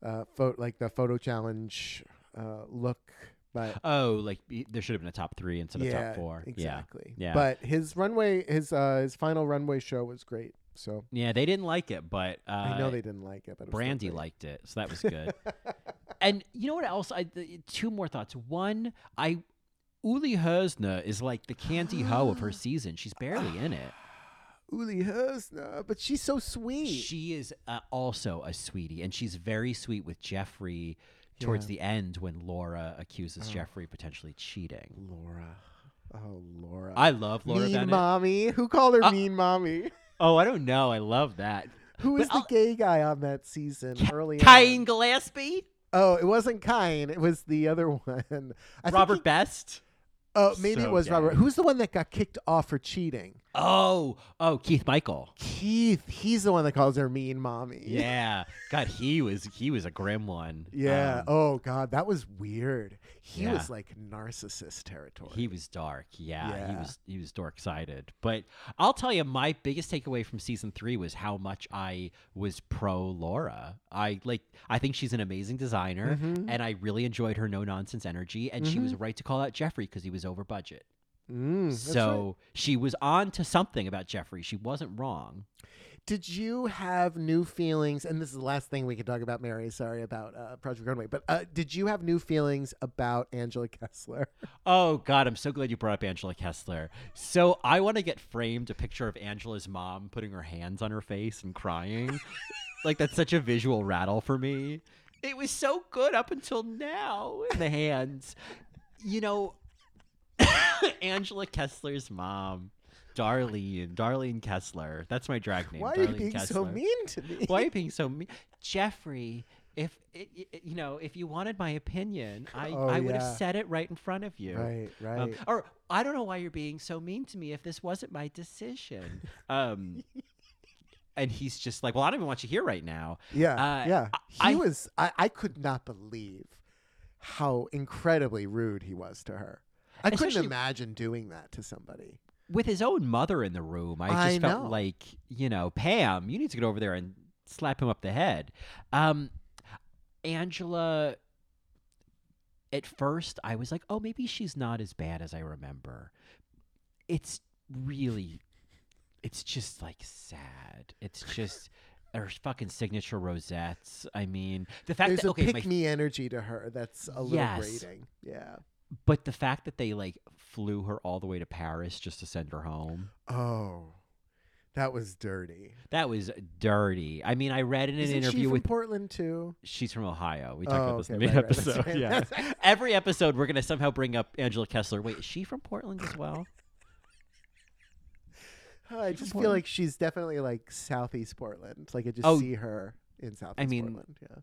uh photo like the photo challenge uh look but oh like there should have been a top three instead of yeah, top four exactly. Yeah. But his runway his uh his final runway show was great. So yeah yeah they didn't like it but uh, I know they didn't like it, but it Brandy liked it, so that was good. *laughs* and you know what else? I th- two more thoughts. One, I Uli Herzner is like the Candy Ho of her *gasps* season. She's barely in it. *sighs* Uli Herzner, but she's so sweet. She is uh, also a sweetie, and she's very sweet with Jeffrey towards the end when Laura accuses Oh. Jeffrey potentially cheating. Laura. Oh, Laura. I love Laura mean Bennett. mommy. Who called her Uh, mean mommy? Oh, I don't know. I love that. Who was but the I'll- gay guy on that season early Kayne on? Gillespie, Oh, it wasn't Kayne. It was the other *laughs* one. I think Robert he- Best. Oh, maybe So it was. Robert. Who's the one that got kicked off for cheating? Oh, oh, Keith Michael. Keith. He's the one that calls her mean mommy. Yeah, God, he was he was a grim one. Yeah. Um, oh God, that was weird. He Yeah. was like narcissist territory. He was dark. Yeah, he was he was dork sided. But I'll tell you, my biggest takeaway from season three was how much I was pro Laura. I like I think she's an amazing designer, Mhm. and I really enjoyed her no nonsense energy. And she was right to call out Jeffrey because he was over budget. Mm, that's right. so she was on to something about Jeffrey. She wasn't wrong. Did you have new feelings? And this is the last thing we can talk about, Mary. Sorry about uh, Project Runway, but uh, did you have new feelings about Angela Keslar? *laughs* Oh God, I'm so glad you brought up Angela Keslar. So I want to get framed a picture of Angela's mom putting her hands on her face and crying. *laughs* like that's such a visual rattle for me. It was so good up until now in the hands. You know, *coughs* Angela Keslar's mom, Darlene, Darlene Keslar. That's my drag name. Why are you being Keslar. so mean to me? Why are you being so mean, Jeffrey? If it, you know, if you wanted my opinion, I, Oh, I would yeah. have said it right in front of you. Right, right. Um, or I don't know why you're being so mean to me if this wasn't my decision. *laughs* Um, and he's just like, well, I don't even want you here right now. yeah, uh, yeah. He I- was. I, I could not believe how incredibly rude he was to her. I couldn't imagine doing that to somebody. With his own mother in the room, I just I felt know. like, you know, Pam, you need to get over there and slap him up the head. Um, Angela, at first, I was like, oh, maybe she's not as bad as I remember. It's really, it's just like sad. It's just. Her fucking signature rosettes. I mean, the fact There's that a okay, my pick me energy to her that's a little Yes. grating. Yeah. But the fact that they like flew her all the way to Paris just to send her home, Oh, that was dirty. that was dirty. I mean, I read in an Isn't interview from with Portland too? she's from Ohio. We talked Oh, about this in okay, the main right, episode. right. Yeah. Right. *laughs* Every episode we're gonna somehow bring up Angela Keslar. Wait, is she from Portland as well? Oh, *laughs* I just feel like she's definitely like southeast Portland. Like I just Oh. see her in southeast mean, Portland. Yeah.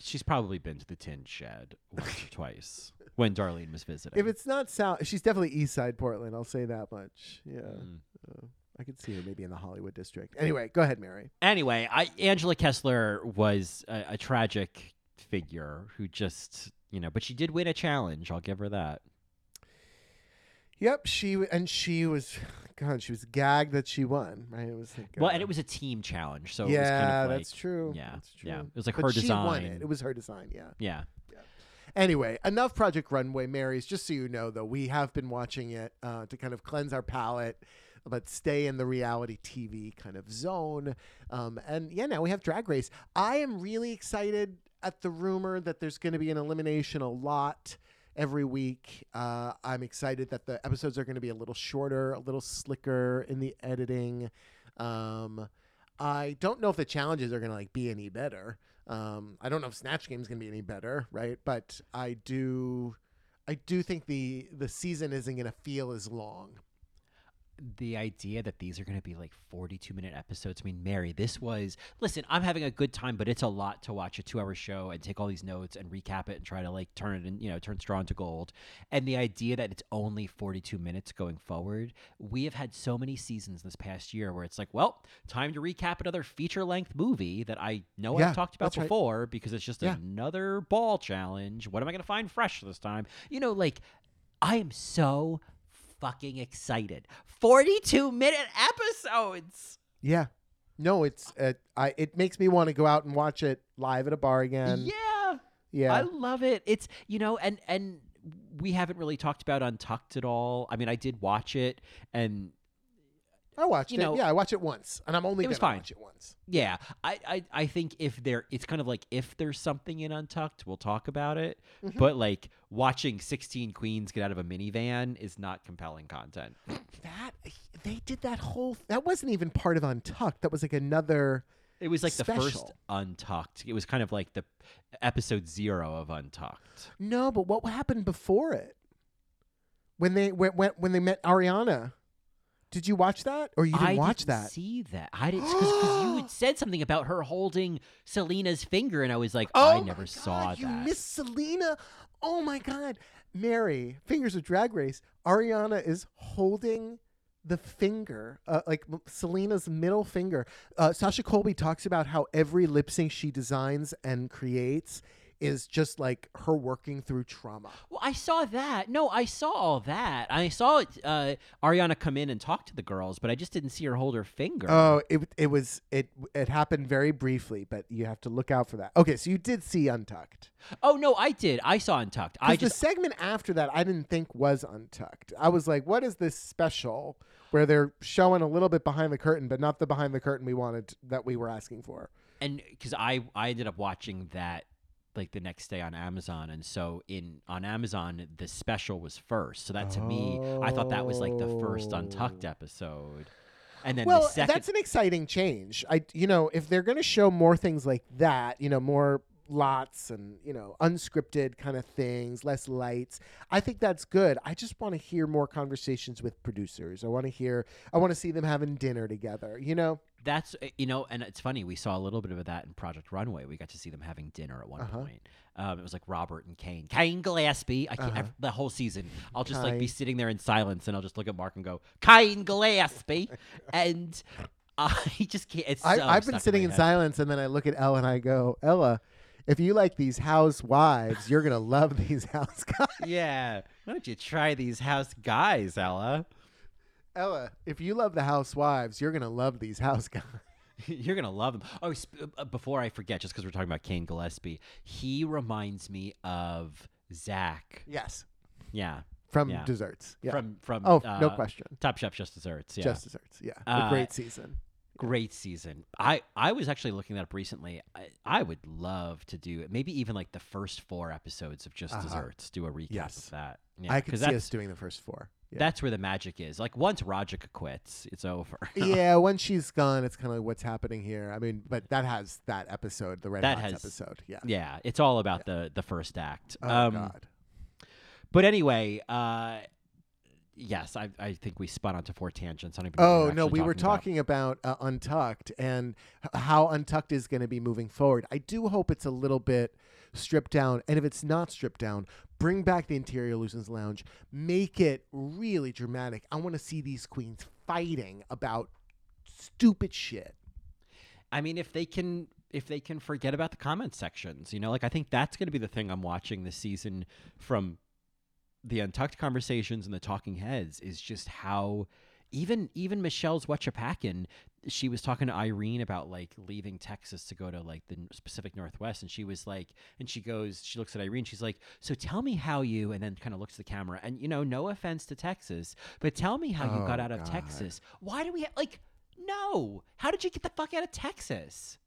She's probably been to the Tin Shed once or *laughs* twice when Darlene was visiting. If it's not south, she's definitely east side Portland. I'll say that much. Yeah. Mm. Uh, I could see her maybe in the Hollywood district. Anyway, go ahead, Mary. Anyway, I, Angela Keslar was a, a tragic figure who just, you know, but she did win a challenge. I'll give her that. Yep, she w- and she was, *sighs* God, she was gagged that she won. Right? It was like, Well, uh, and it was a team challenge, so yeah, it was kind of like, that's true. yeah, that's true. yeah. It was like her she won design. it. It was her design. Yeah. yeah. Anyway, enough Project Runway, Marys. Just so you know, though, we have been watching it uh, to kind of cleanse our palate, but stay in the reality TV kind of zone. Um, and yeah, now we have Drag Race. I am really excited at the rumor that there's going to be an elimination a lot every week. Uh, I'm excited that the episodes are going to be a little shorter, a little slicker in the editing. Um, I don't know if the challenges are going to like be any better. Um, I don't know if Snatch Game is going to be any better, right? But I do, I do think the the season isn't going to feel as long. The idea that these are going to be like 42 minute episodes. I mean, Mary, this was, listen, I'm having a good time, but it's a lot to watch a two hour show and take all these notes and recap it and try to like turn it in, you know, turn straw into gold. And the idea that it's only 42 minutes going forward, we have had so many seasons this past year where it's like, well, time to recap another feature length movie that I know Yeah, I've talked about that's right. before because it's just Yeah. another ball challenge. What am I going to find fresh this time? You know, like, I am so fucking excited. 42 minute episodes. Yeah, no, it's uh, I. It makes me want to go out and watch it live at a bar again. yeah. yeah. I love it. It's, you know, and and we haven't really talked about Untucked at all. I mean, I did watch it and I watched You it. know- yeah, I watched it once, and I'm only gonna fine. watch it once. Yeah, I, I, I think if there, it's kind of like if there's something in Untucked, we'll talk about it. Mhm. But like watching 16 queens get out of a minivan is not compelling content. *laughs* That they did that whole. That wasn't even part of Untucked. That was like another. It was like the first Untucked. It was kind of like the episode zero of Untucked. No, but what happened before it? When they when when, when they met Ariana, did you watch that or you didn't watch that? I watch didn't that? See that? I didn't because you had *gasps* said something about her holding Selena's finger, and I was like, Oh I never saw you that. missed Selena. Oh my God, Mary, fingers of Drag Race. Ariana is holding the finger, uh, like Selena's middle finger. Uh, Sasha Colby talks about how every lip sync she designs and creates is just like her working through trauma. Well, I saw that. No, I saw all that. I saw uh, Ariana come in and talk to the girls, but I just didn't see her hold her finger. Oh, it it was it it happened very briefly, but you have to look out for that. Okay, so you did see Untucked. Oh no, I did. I saw Untucked. I just the segment after that, I didn't think was Untucked. I was like, what is this special where they're showing a little bit behind the curtain, but not the behind the curtain we wanted that we were asking for? and because I I ended up watching that like the next day on Amazon, and so in on Amazon the special was first. So that to me, I thought that was like the first Untucked Oh. episode. And then well, the second, that's an exciting change. I, you know, if they're going to show more things like that, you know, more lots and you know unscripted kind of things less lights i think that's good i just want to hear more conversations with producers i want to hear i want to see them having dinner together you know that's uh, you know, and it's funny. We saw a little bit of that in Project Runway. We got to see them having dinner at one Uh-huh. point. Um, it was like Robert and Kayne, Kayne Gillespie. I can't Uh-huh. ev- the whole season. I'll just like be sitting there in silence, and I'll just look at Mark and go, Kayne Gillespie, and *laughs* I just can't. It's I, so I've been sitting my in silence, and then I look at Ella and I go, Ella, if you like these housewives, you're gonna love these *laughs* house guys. Yeah, why don't you try these house guys, Ella? Ella, if you love the housewives, you're gonna love these *laughs* house guys. *laughs* You're gonna love him. Oh, sp- uh, before I forget, just because we're talking about Kayne Gillespie, he reminds me of Zach. Yes, Yeah, from Yeah. desserts. Yeah. from from oh, uh, no question. Top Chef Just Desserts. Yeah, Just desserts. Yeah, a Uh, great season. Great season. I I was actually looking that up recently. I, I would love to do maybe even like the first four episodes of Just Uh-huh. Desserts. Do a recap Yes. of that. Yeah, I could see us doing the first four. Yeah. That's where the magic is. Like once Rajika quits, it's over. *laughs* yeah, when she's gone, it's kind of like what's happening here. I mean, but that has that episode, the Red That Hots has- episode. Yeah. yeah, it's all about the the first act. Oh um, God. But anyway, uh, yes, I, I think we spun onto four tangents. I don't even Oh no, we were talking about, uh, Untucked and how Untucked is going to be moving forward. I do hope it's a little bit stripped down, and if it's not stripped down, bring back the Interior Illusions Lounge, make it really dramatic. I want to see these queens fighting about stupid shit. I mean, if they can, if they can forget about the comment sections, you know, like I think that's going to be the thing I'm watching this season from the Untucked conversations and the Talking Heads is just how even even Michelle's Whatcha Packin', she was talking to Irene about like leaving Texas to go to like the Pacific Northwest, and she was like, and she goes, she looks at Irene, she's like, so tell me how you, and then kind of looks at the camera, and you know, no offense to Texas, but tell me how you oh, got Oh, out of God. Texas. Why do we ha- like? No, how did you get the fuck out of Texas?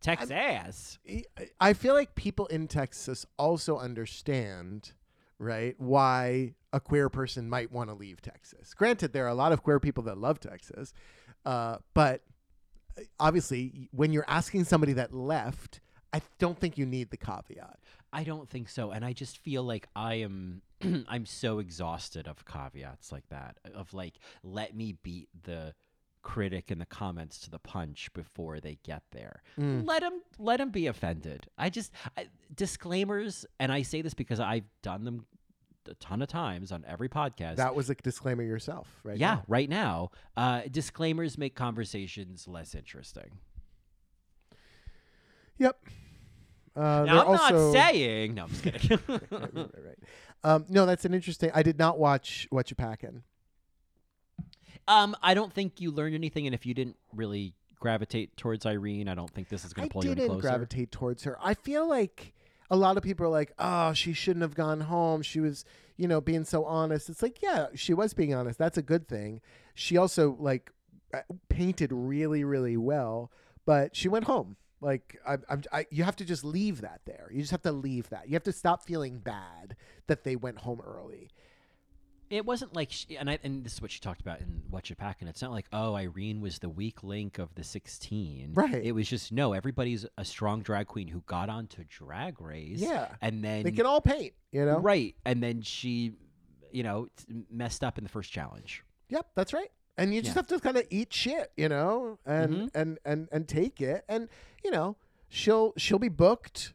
Texas. I- I feel like people in Texas also understand, right, why a queer person might want to leave Texas. Granted, there are a lot of queer people that love Texas, uh, but uh, obviously, when you're asking somebody that left, I don't think you need the caveat. I don't think so, and I just feel like I am. *clears throat* I'm so exhausted of caveats like that. Of like, let me beat the critic in the comments to the punch before they get there. Mm. Let them let them be offended. I just I, disclaimers, and I say this because I've done them a ton of times on every podcast. That was a disclaimer yourself, right? yeah, now. right now, uh, disclaimers make conversations less interesting. Yep. Uh, now, I'm also, not saying. No, I'm just kidding. right, *laughs* right, right, right. Um, no, that's an interesting. I did not watch What You Packin'. Um, I don't think you learned anything, and if you didn't really gravitate towards Irene, I don't think this is going to pull you any didn't gravitate towards her. I feel like a lot of people are like, "Oh, she shouldn't have gone home. She was, you know, being so honest." It's like, yeah, she was being honest. That's a good thing. She also like uh, painted really, really well. But she went home. Like I, I'm, I, you have to just leave that there. You just have to leave that. You have to stop feeling bad that they went home early. It wasn't like, she, and I, and this is what she talked about in What You Packin'. It's not like, oh, Irene was the weak link of the sixteen. Right. It was just no. Everybody's a strong drag queen who got onto Drag Race. Yeah. and then They can all paint. You know. right, and then she, you know, messed up in the first challenge. Yep, that's right. And you just Yeah. have to kind of eat shit, you know, and Mhm. and and and take it. And you know, she'll she'll be booked,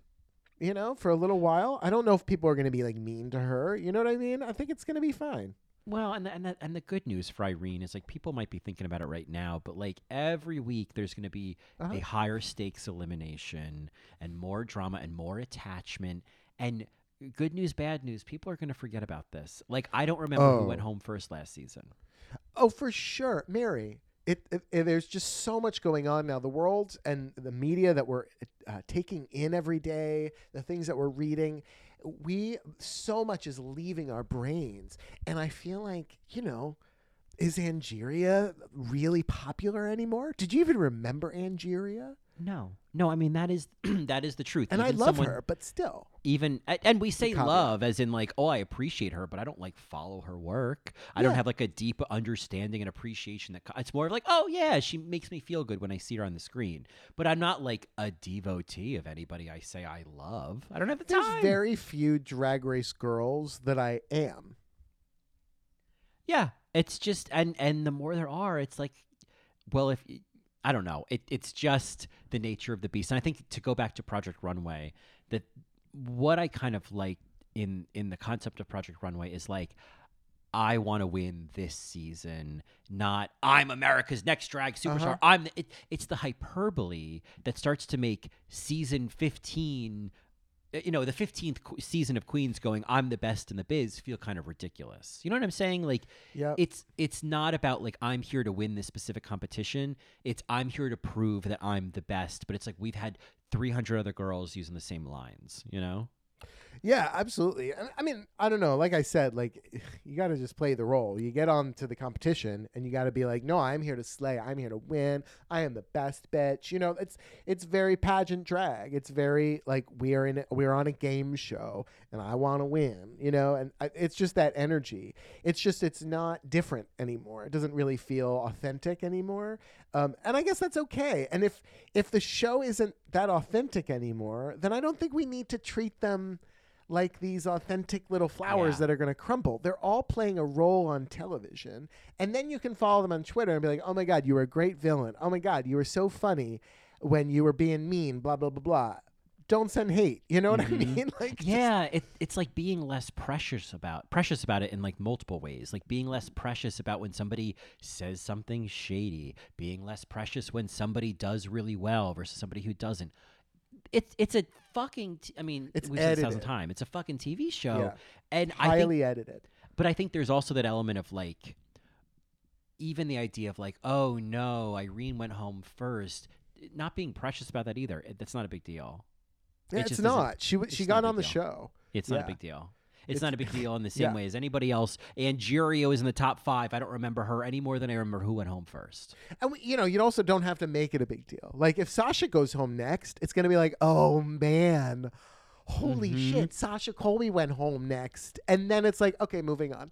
you know, for a little while. I don't know if people are going to be like mean to her. You know what I mean? I think it's going to be fine. Well, and the, and the, and the good news for Irene is like people might be thinking about it right now, but like every week there's going to be Uh-huh. a higher stakes elimination and more drama and more attachment and good news, bad news. People are going to forget about this. Like I don't remember who went Oh. home first last season. Oh, for sure, Mary. It, it, it- there's just so much going on now. The world and the media that we're uh, taking in every day, the things that we're reading, we so much is leaving our brains, and I feel like you know, is Angeria really popular anymore? Did you even remember Angeria? No, no. I mean that is *clears throat* that is the truth. And I love someone- her, but still, even and we say love as in like oh i appreciate her but i don't like follow her work i don't have like a deep understanding and appreciation that it's more of like oh yeah she makes me feel good when i see her on the screen but i'm not like a devotee of anybody i say i love i don't have the there's time very few drag race girls that I am. yeah it's just and and the more there are it's like well if I don't know it, it's just the nature of the beast and i think to go back to project runway that what i kind of like in in the concept of project runway is like I want to win this season, not I'm America's next drag superstar. Uh-huh. I'm the, it, it's the hyperbole that starts to make season 15 uh, Uh, you know, the 15th season of Queens going I'm the best in the biz feel kind of ridiculous. You know what I'm saying? Like Yeah, it's it's not about like I'm here to win this specific competition. It's I'm here to prove that I'm the best, but it's like we've had 300 other girls using the same lines, you know? Yeah, absolutely. I mean, I don't know. Like I said, like *sighs* you got to just play the role. You get on to the competition, and you got to be like, "No, I'm here to slay. I'm here to win. I am the best bitch." You know, it's it's very pageant drag. It's very like we are in we're on a game show, and I want to win. You know, and I, it's just that energy. It's just it's not different anymore. It doesn't really feel authentic anymore. Um, and I guess that's okay. And if if the show isn't that authentic anymore, then I don't think we need to treat them like these authentic little flowers Yeah. that are going to crumble. They're all playing a role on television. And then you can follow them on Twitter and be like, oh my God, you were a great villain. Oh my God, you were so funny when you were being mean, blah, blah, blah, blah. Don't send hate. You know what I Mhm. mean? *laughs* Like, just- Yeah, it, it's like being less precious about precious about it in like multiple ways. Like being less precious about when somebody says something shady, being less precious when somebody does really well versus somebody who doesn't. It's it's a fucking. T- I mean, It's we've said this a thousand edited. times. It's a fucking TV show, Yeah. and I think highly edited. but I think there's also that element of like, even the idea of like, oh no, Irene went home first. Not being precious about that either. It- That's not a big deal. Yeah, it's just doesn't- not. She w- it's she not got on the deal. show. It's not Yeah. a big deal. It's, It's- not a big deal in the *laughs* same Yeah. way as anybody else. Angeria is in the top five. I don't remember her any more than I remember who went home first. And we, you know, you also don't have to make it a big deal. Like if Sasha goes home next, it's gonna be like, oh man, holy Mhm. shit, Sasha Colby went home next, and then it's like, okay, moving on.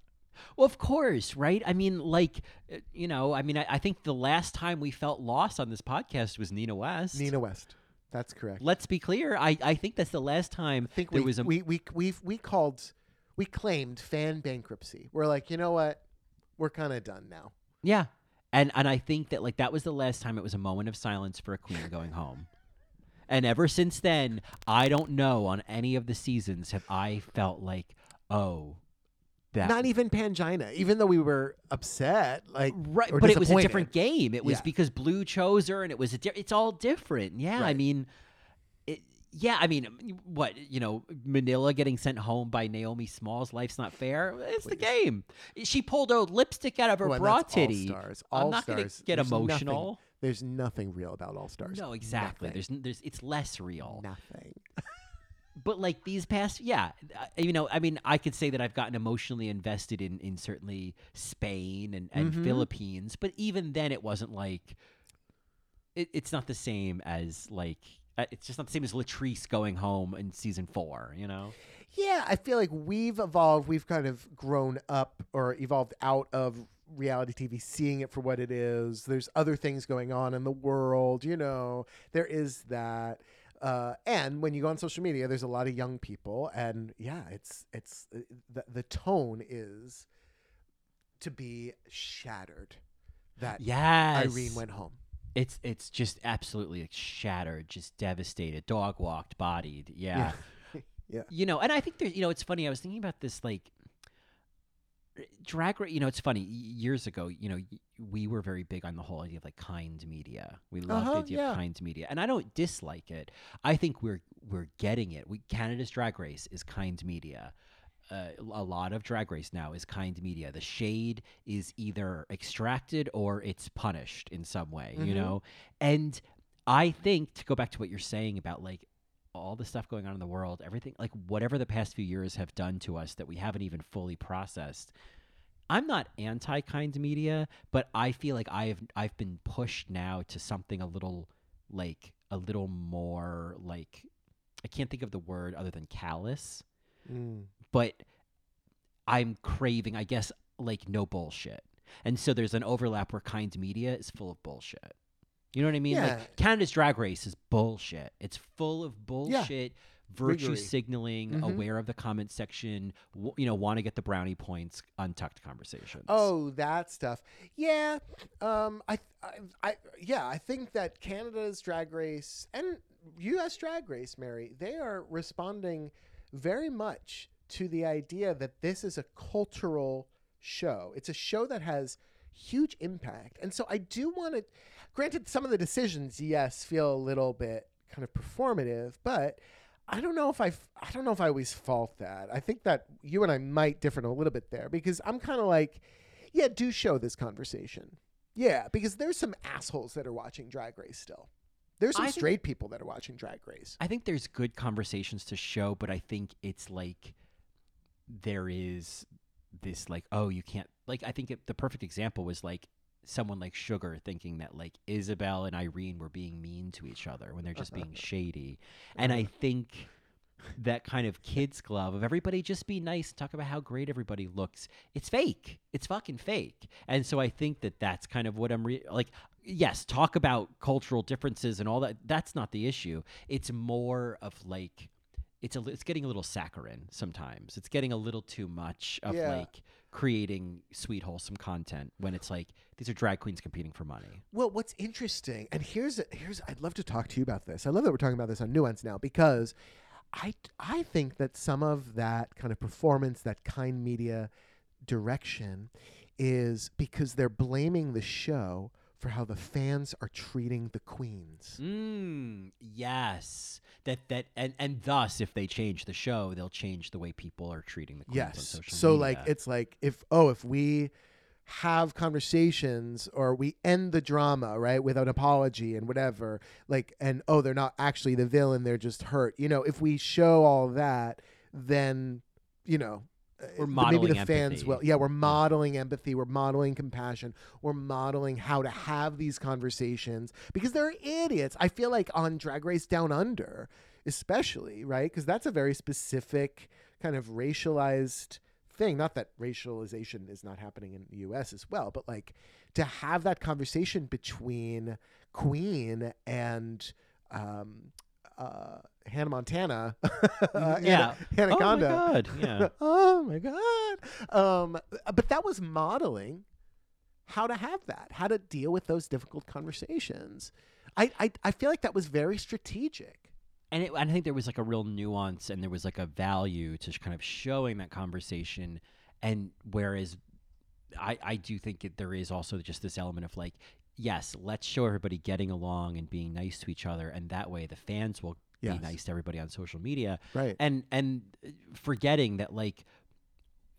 Well, of course, right? I mean, like, uh, you know, I mean, I, I think the last time we felt lost on this podcast was Nina West. Nina West, that's correct. Let's be clear. I, I think that's the last time I think there we, was a we we we we called, we claimed fan bankruptcy. We're like, you know what, we're kind of done now. Yeah. And and I think that like that was the last time it was a moment of silence for a queen going home. And ever since then, I don't know on any of the seasons have I felt like, oh, that Not even Pangina, even though we were upset, like right, but it was a different game. It was Yeah. because Blu chose her, and it was a. Di- it's all different. Yeah, I mean, it, yeah, I mean, what you know, Manila getting sent home by Naomi Smalls. Life's not fair. It's the game. She pulled a lipstick out of her and bra titty. All-Stars. I'm not All-Stars. gonna get There's nothing- emotional. there's nothing real about All Stars. No, exactly. Nothing. There's there's it's less real. nothing. but like these past, yeah, uh, you know, I mean, I could say that I've gotten emotionally invested in in certainly Spain and and Mhm. Philippines, but even then, it wasn't like it, it's not the same as like it's just not the same as Latrice going home in season four. You know? Yeah, I feel like we've evolved. We've kind of grown up or evolved out of reality TV, seeing it for what it is. There's other things going on in the world, you know. There is that. Uh, and when you go on social media, there's a lot of young people, and yeah, it's it's uh, the the tone is to be shattered. That Yes, Irene went home. It's it's just absolutely shattered, just devastated, dog walked, bodied. Yeah. Yeah. *laughs* *laughs* You know, and I think there's, you know, it's funny. I was thinking about this, like, drag. race You know, it's funny. Years ago, you know, we were very big on the whole idea of like kind media. We loved Uh-huh, the idea yeah. of kind media, and I don't dislike it. I think we're we're getting it. We Canada's Drag Race is kind media. Uh, a lot of drag race now is kind media. The shade is either extracted or it's punished in some way, you Mhm. know? And I think to go back to what you're saying about like all the stuff going on in the world, everything like whatever the past few years have done to us that we haven't even fully processed. I'm not anti kind media, but I feel like I've I've been pushed now to something a little like a little more like I can't think of the word other than callous Mm. But I'm craving, I guess, like no bullshit. And so there's an overlap where kind media is full of bullshit. You know what I mean? Yeah. Like Canada's Drag Race is bullshit. It's full of bullshit, virtue Riggery. signaling, Mhm. aware of the comment section, w- you know, want to get the brownie points, untucked conversations. Oh, that stuff. Yeah. Um. I, I. I. Yeah. I think that Canada's Drag Race and U.S. Drag Race, Mary, they are responding very much to the idea that this is a cultural show. It's a show that has huge impact, and so I do want to. Granted, some of the decisions, yes, feel a little bit kind of performative, but. I don't know if I I don't know if I always fault that. I think that you and I might differ a little bit there because I'm kind of like, yeah, do show this conversation. Yeah, because there's some assholes that are watching Drag Race still. There's some I think- straight people that are watching Drag Race. I think there's good conversations to show, but I think it's like there is this like oh you can't like I think it, the perfect example was like someone like Sugar thinking that like Isabel and Irene were being mean to each other when they're just being *laughs* shady, and I uh-huh. think that kind of kids glove of everybody just be nice talk about how great everybody looks it's fake. It's fucking fake. And so i think that that's kind of what i'm re- like yes talk about cultural differences and all that that's not the issue. It's more of like it's a it's getting a little saccharine sometimes it's getting a little too much of Yeah. like creating sweet wholesome content when it's like these are drag queens competing for money Well, what's interesting, and here's here's I'd love to talk to you about this. I love that we're talking about this on Nuance now because I I think that some of that kind of performance, that kind media direction, is because they're blaming the show for how the fans are treating the queens. Mm, yes. That that and and thus, if they change the show, they'll change the way people are treating the queens on Yes. social So media. like it's like if oh if we have conversations or we end the drama right with an apology and whatever like and oh they're not actually the villain they're just hurt you know if we show all that then you know We're the- modeling maybe the fans empathy. will yeah we're modeling empathy we're modeling compassion we're modeling how to have these conversations because they're idiots. I feel like on drag race down under especially right because that's a very specific kind of racialized thing. Not that racialization is not happening in the us as well but like to have that conversation between queen and um uh hannah montana *laughs* uh, Yeah. Hannah, oh my god, *laughs* yeah. oh my god um but that was modeling how to have that how to deal with those difficult conversations i i, I feel like that was very strategic and it, I think there was like a real nuance and there was like a value to kind of showing that conversation. And whereas I, I do think it, there is also just this element of like, yes, let's show everybody getting along and being nice to each other. And that way the fans will Yes. be nice to everybody on social media. right And, and uh, forgetting that like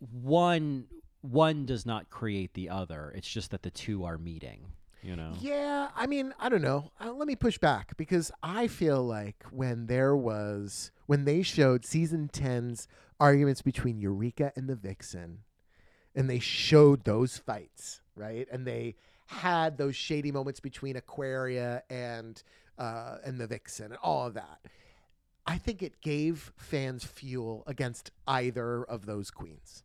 one, one does not create the other. It's just that the two are meeting. You know. Yeah, I mean, I don't know. Uh, let me push back because I feel like when there was when they showed season 10's arguments between Eureka and the Vixen, and they showed those fights, right? And they had those shady moments between Aquaria and uh, and the Vixen and all of that. I think it gave fans fuel against either of those queens.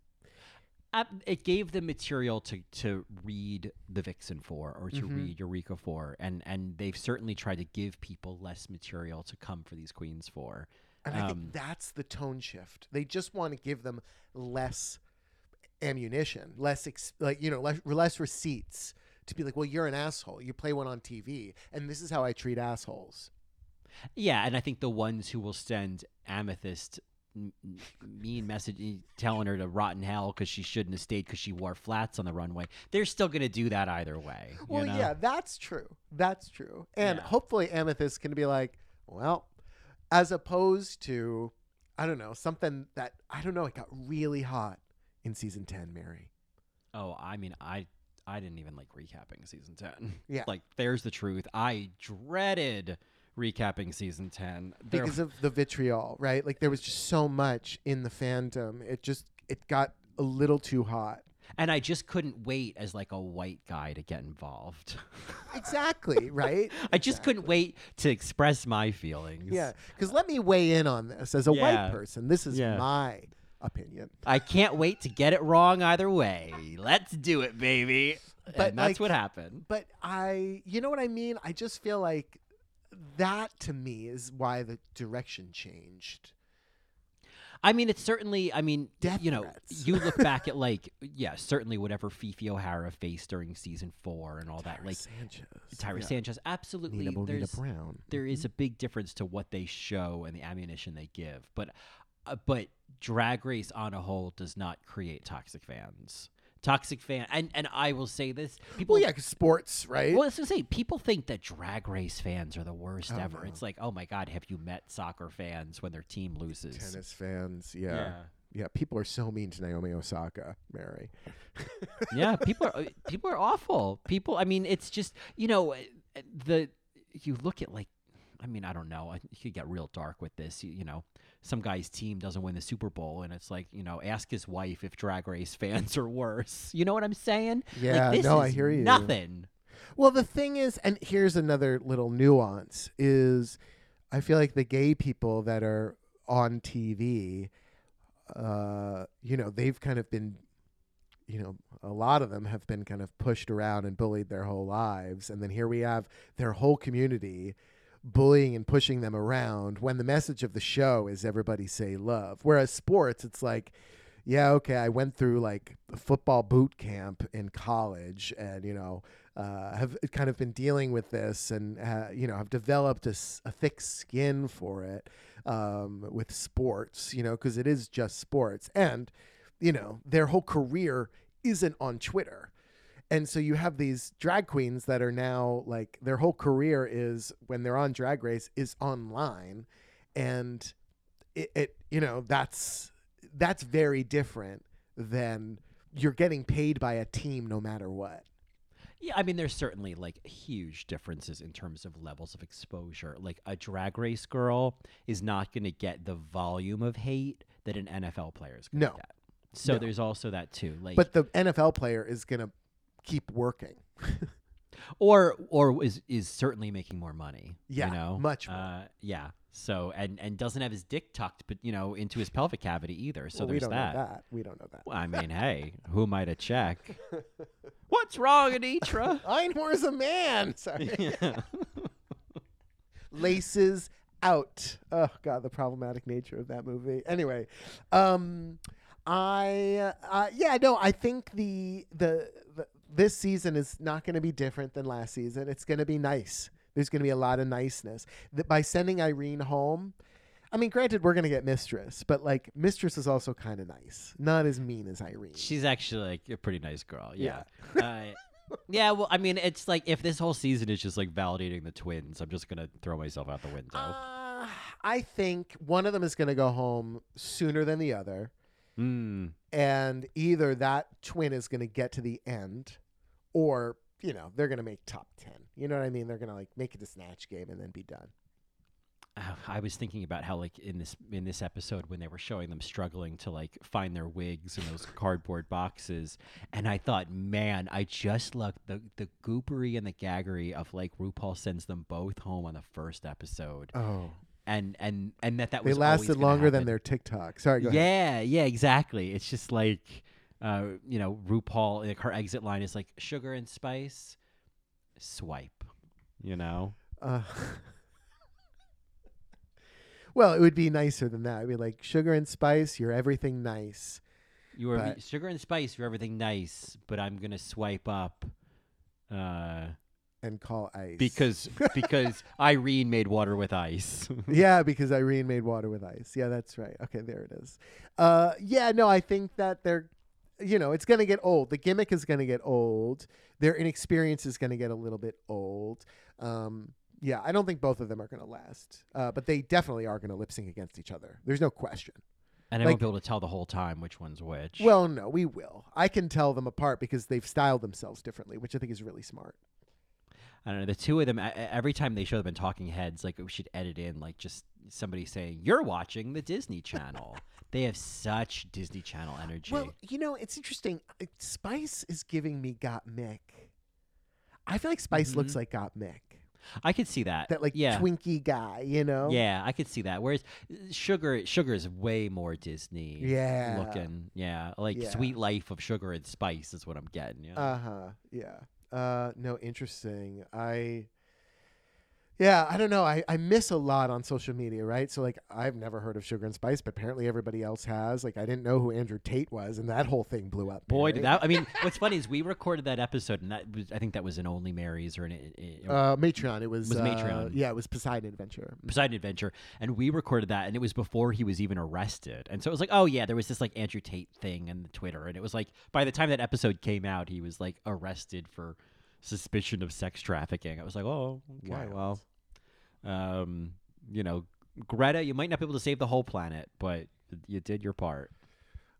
Uh, it gave them material to, to read the Vixen for or to Mhm. read Eureka for, and and they've certainly tried to give people less material to come for these queens for. And I Um, think that's the tone shift. They just want to give them less ammunition, less ex- like you know, less, less receipts to be like, well, you're an asshole. You play one on TV, and this is how I treat assholes. Yeah, and I think the ones who will send Amethyst m- mean message telling her to rot in hell because she shouldn't have stayed because she wore flats on the runway, they're still going to do that either way. you Well, know? yeah, that's true. That's true. And Yeah. hopefully, Amethyst can be like, well, as opposed to, I don't know, something that I don't know, it got really hot in season ten, Mary. Oh, I mean, I I didn't even like recapping season ten. Yeah. *laughs* like there's the truth. I dreaded recapping season ten. There- because of the vitriol, right? Like there was just so much in the fandom. It just it got a little too hot. and I just couldn't wait as like a white guy to get involved. *laughs* Exactly, right? I just couldn't wait to express my feelings. Yeah, because let me weigh in on this as a Yeah. white person. This is Yeah. my opinion. I can't wait to get it wrong either way. Let's do it, baby. But, and that's like, what happened. But I, you know what I mean? I just feel like that to me is why the direction changed. I mean, it's certainly. I mean, Death you know, threats. you look *laughs* back at like, yeah, certainly whatever Phi Phi O'Hara faced during season four and all that, like Sanchez, Tyra yeah. Sanchez. Absolutely, Nina Bo'nina Brown. there is a big difference to what they show and the ammunition they give, but uh, but Drag Race on a whole does not create toxic fans. Toxic fan, and and I will say this: people, Well, yeah, sports, right? Well, I was gonna say people think that Drag Race fans are the worst Oh, ever. no. It's like, oh my god, have you met soccer fans when their team loses? Tennis fans, yeah. yeah. people are so mean to Naomi Osaka, Mary. *laughs* yeah, people are people are awful. People, I mean, it's just you know uh, the you look at like, I mean, I don't know. I- You could get real dark with this. You, you know, some guy's team doesn't win the Super Bowl, and it's like you know, ask his wife if Drag Race *laughs* fans are worse. You know what I'm saying? Yeah, like, this no, I hear you. Nothing. Well, the thing is, and here's another little nuance: is I feel like the gay people that are on TV, uh, you know, they've kind of been, you know, a lot of them have been kind of pushed around and bullied their whole lives, and then here we have their whole community bullying and pushing them around when the message of the show is everybody say love. Whereas sports, it's like, yeah, okay, I went through like a football boot camp in college and, you know, uh, have kind of been dealing with this and, uh, you know, have developed a thick skin for it um, with sports, you know, because it is just sports. And, you know, their whole career isn't on Twitter. And so you have these drag queens that are now like their whole career is when they're on Drag Race is online, and it, it you know that's that's very different than you're getting paid by a team no matter what. Yeah, I mean, there's certainly like huge differences in terms of levels of exposure. Like a drag race girl is not going to get the volume of hate that an NFL player is going to No. get. So No. there's also that too. Like, But the NFL player is gonna keep working. *laughs* or or is is certainly making more money. Yeah, you know, much more. Uh, yeah. So and and doesn't have his dick tucked, but you know, into his pelvic cavity either. So Well, we there's don't that. know that. We don't know that. Well, I mean, hey, who am I to check? *laughs* What's wrong, Anitra? *laughs* Einhorn's a man. Sorry. yeah. laces out. Oh god, the problematic nature of that movie. Anyway, um I uh, yeah, no, I think the the, the this season is not going to be different than last season. It's going to be nice. There's going to be a lot of niceness. That by sending Irene home, I mean, granted, we're going to get Mistress, but like Mistress is also kind of nice, not as mean as Irene. She's actually like a pretty nice girl. Yeah. uh, yeah. Well, I mean, it's like if this whole season is just like validating the twins, I'm just gonna throw myself out the window. Uh, I think one of them is going to go home sooner than the other. Mm. and either that twin is going to get to the end or you know, they're gonna make top ten. You know what I mean? They're gonna like make it a snatch game and then be done. Uh, I was thinking about how like in this in this episode when they were showing them struggling to like find their wigs in those cardboard boxes, and I thought, man, I just love the the goopery and the gaggery of like RuPaul sends them both home on the first episode, Oh, and and and that that they was always lasted longer than their TikTok. Sorry. Yeah, yeah, exactly. It's just like, uh, you know, RuPaul. Like her exit line is like sugar and spice, swipe. You know, Uh, *laughs* well, it would be nicer than that. I'd be like sugar and spice. You're everything nice. you are But- sugar and spice. You're everything nice, but I'm gonna swipe up, uh, And call ice because *laughs* because Irene made water with ice. *laughs* yeah, because Irene made water with ice. Yeah, that's right. Okay, there it is. Uh, yeah, no, I think that they're, you know, it's gonna get old. The gimmick is gonna get old. Their inexperience is gonna get a little bit old. Um, yeah, I don't think both of them are gonna last. Uh, but they definitely are gonna lip sync against each other. There's no question. and I Like- won't be able to tell the whole time which one's which. Well, no, we will. I can tell them apart because they've styled themselves differently, which I think is really smart. I don't know. The two of them, every time they show them in Talking Heads, like we should edit in like just somebody saying, "You're watching the Disney Channel." They have such Disney Channel energy. Well, you know, it's interesting. Spice is giving me Gottmik. I feel like Spice looks Mhm. like Gottmik. I could see that. That like yeah. twinky guy, you know? Yeah, I could see that. Whereas uh, Sugar, Sugar is way more Disney Yeah. looking. Yeah, like Yeah. Sweet Life of Sugar and Spice is what I'm getting. Yeah. Uh huh. Yeah. Uh no, interesting. I yeah, I don't know. I, I miss a lot on social media, right? So like I've never heard of Sugar and Spice, but apparently everybody else has. Like I didn't know who Andrew Tate was, and that whole thing blew up. Boy, Mary. did that! I mean, what's funny is we recorded that episode, and that was, I think that was in Only Mary's or in, in, uh Matreon. It was, Was uh, Matreon. Yeah, it was Poseidon Adventure. Poseidon Adventure, and we recorded that, and it was before he was even arrested. And so it was like, oh yeah, there was this like Andrew Tate thing in the Twitter, and it was like by the time that episode came out, he was like arrested for suspicion of sex trafficking. I was like, oh, okay, well, um, you know, Greta, you might not be able to save the whole planet, but you did your part.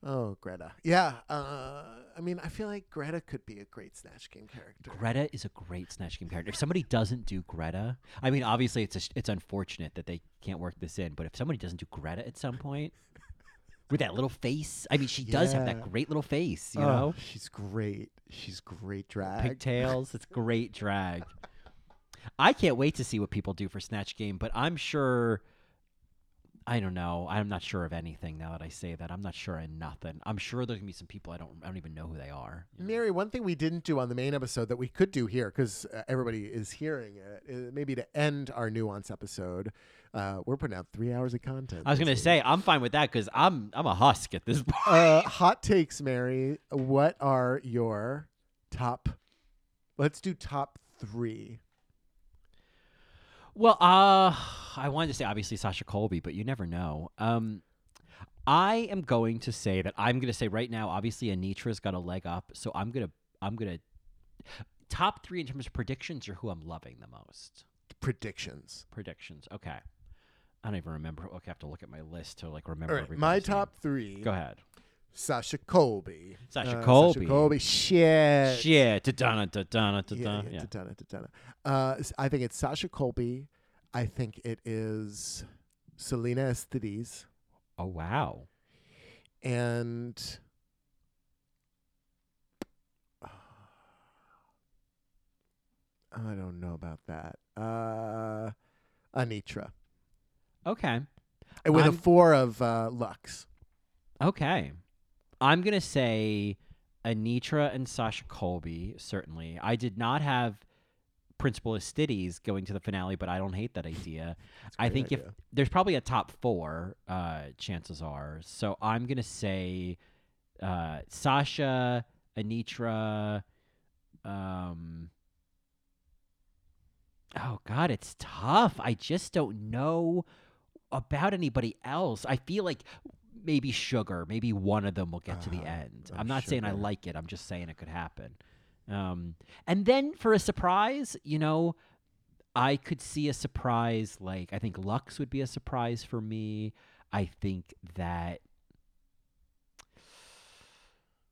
Oh, Greta. Yeah. Uh, I mean, I feel like Greta could be a great Snatch Game character. Greta is a great Snatch Game character. If somebody doesn't do Greta, I mean, obviously it's a, it's unfortunate that they can't work this in, but if somebody doesn't do Greta at some point *laughs* with that little face, I mean, she does have that great little face, you Oh, know, she's great. She's great drag. pigtails. It's great drag. *laughs* I can't wait to see what people do for Snatch Game, but I'm sure. I don't know. I'm not sure of anything now that I say that. I'm not sure of nothing. I'm sure there's gonna be some people I don't. I don't even know who they are. you know? Mary, one thing we didn't do on the main episode that we could do here because uh, everybody is hearing it, is maybe to end our nuance episode. Uh, we're putting out three hours of content. I was gonna week. say I'm fine with that because I'm I'm a husk at this *laughs* point. uh, hot takes, Mary. What are your top? Let's do top three. Well, uh, I wanted to say obviously Sasha Colby, but you never know. Um, I am going to say that I'm going to say right now. Obviously, Anetra's got a leg up, so I'm gonna I'm gonna top three in terms of predictions or who I'm loving the most. Predictions. Predictions. Okay. I don't even remember. Okay, I have to look at my list to like remember. right, my everybody's name. top three. Go ahead. Sasha Colby. Sasha Uh, Colby. Sasha Colby. Shit. Shit. Da-dana, Yeah, da-dana. yeah, Yeah. da-dana. Uh, I think it's Sasha Colby. I think it is Salina EsTitties. Oh wow. And I don't know about that. Uh, Anetra. Okay. With I'm- a four of uh, Luxx. Okay. I'm going to say Anetra and Sasha Colby, certainly. I did not have Principal Astides going to the finale, but I don't hate that idea. I a I great think if there's probably a top four, uh, chances are. So I'm going to say uh, Sasha, Anetra. Um, oh, God, it's tough. I just don't know about anybody else. I feel like maybe Sugar, maybe one of them will get to the Uh, end. I'm not saying I like it. I'm just saying it could happen. Um, and then for a surprise, you know, I could see a surprise. Like I think Luxx would be a surprise for me. I think that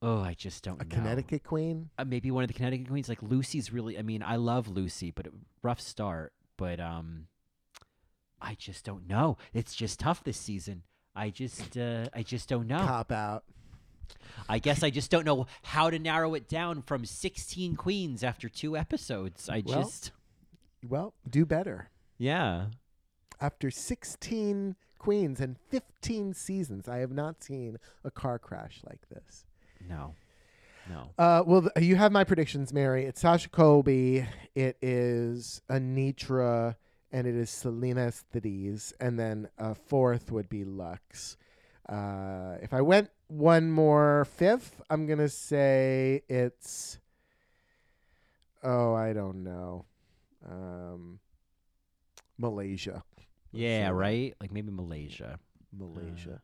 Oh, I just don't A know. Connecticut queen? Uh, maybe one of the Connecticut queens. Like Loosey's really. I mean, I love Lucy, but rough start. But um, I just don't know. It's just tough this season. I just, uh, I just don't know. Cop out. I guess I just don't know how to narrow it down from 16 queens after two episodes. I Well- just, Well, do better. yeah. After 16 queens and 15 seasons, I have not seen a car crash like this. No, no. Uh, well, th- you have my predictions, Mary. It's Sasha Colby, it is Anetra, and it is Selena Stides, and then a fourth would be Luxx. Uh, if I went one more fifth, I'm gonna say it's. Oh, I don't know. Um, Malaysia. Yeah, right? Like maybe Malaysia. Malaysia.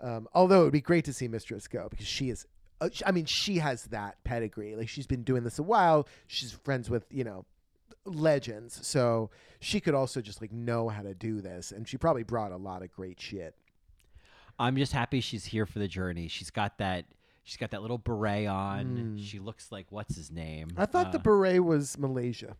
Um, although it would be great to see Mistress go because she is. Uh, I mean, she has that pedigree. Like she's been doing this a while. She's friends with you know legends, so she could also just like know how to do this, and she probably brought a lot of great shit. I'm just happy she's here for the journey. She's got that. She's got that little beret on. Mm. She looks like what's his name? I thought the Uh, beret was Malaysia.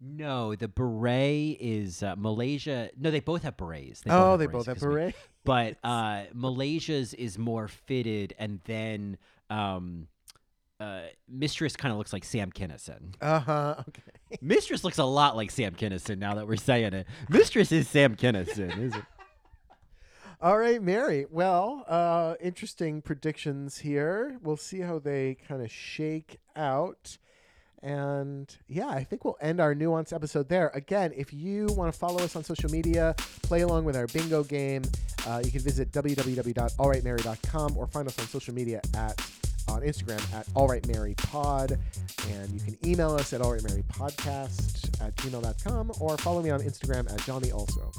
no, the beret is uh, Malaysia. No, they both have berets. They oh, have they berets, both have excuse me. *laughs* But uh, Malaysia's is more fitted, and then um, uh, Mistress kind of looks like Sam Kinison. Uh huh. Okay. *laughs* Mistress looks a lot like Sam Kinison now that we're saying it. Mistress is Sam Kinison, is it? *laughs* All right, Mary. Well, uh, interesting predictions here. We'll see how they kind of shake out. And yeah, I think we'll end our nuance episode there. Again, if you want to follow us on social media, play along with our bingo game, uh, you can visit www.allrightmary.com or find us on social media at on Instagram at allrightmarypod. And you can email us at allrightmarypodcast at gmail.com or follow me on Instagram at Johnny also.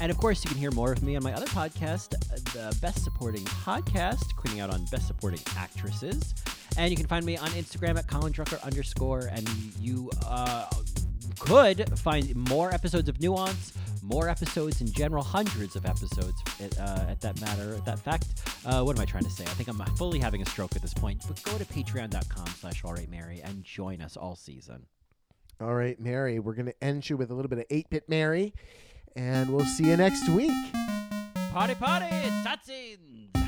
And of course, you can hear more of me on my other podcast, the Best Supporting Podcast, queening out on Best Supporting Actresses. And you can find me on Instagram at Colin Drucker underscore. And you uh, could find more episodes of Nuance, more episodes in general, hundreds of episodes at, uh, at that matter, at that fact. Uh, what am I trying to say? I think I'm fully having a stroke at this point. But go to patreon.com slash allrightmary and join us all season. All right, Mary, we're going to end you with a little bit of 8 bit Mary, and we'll see you next week. Party, party, Tatsins!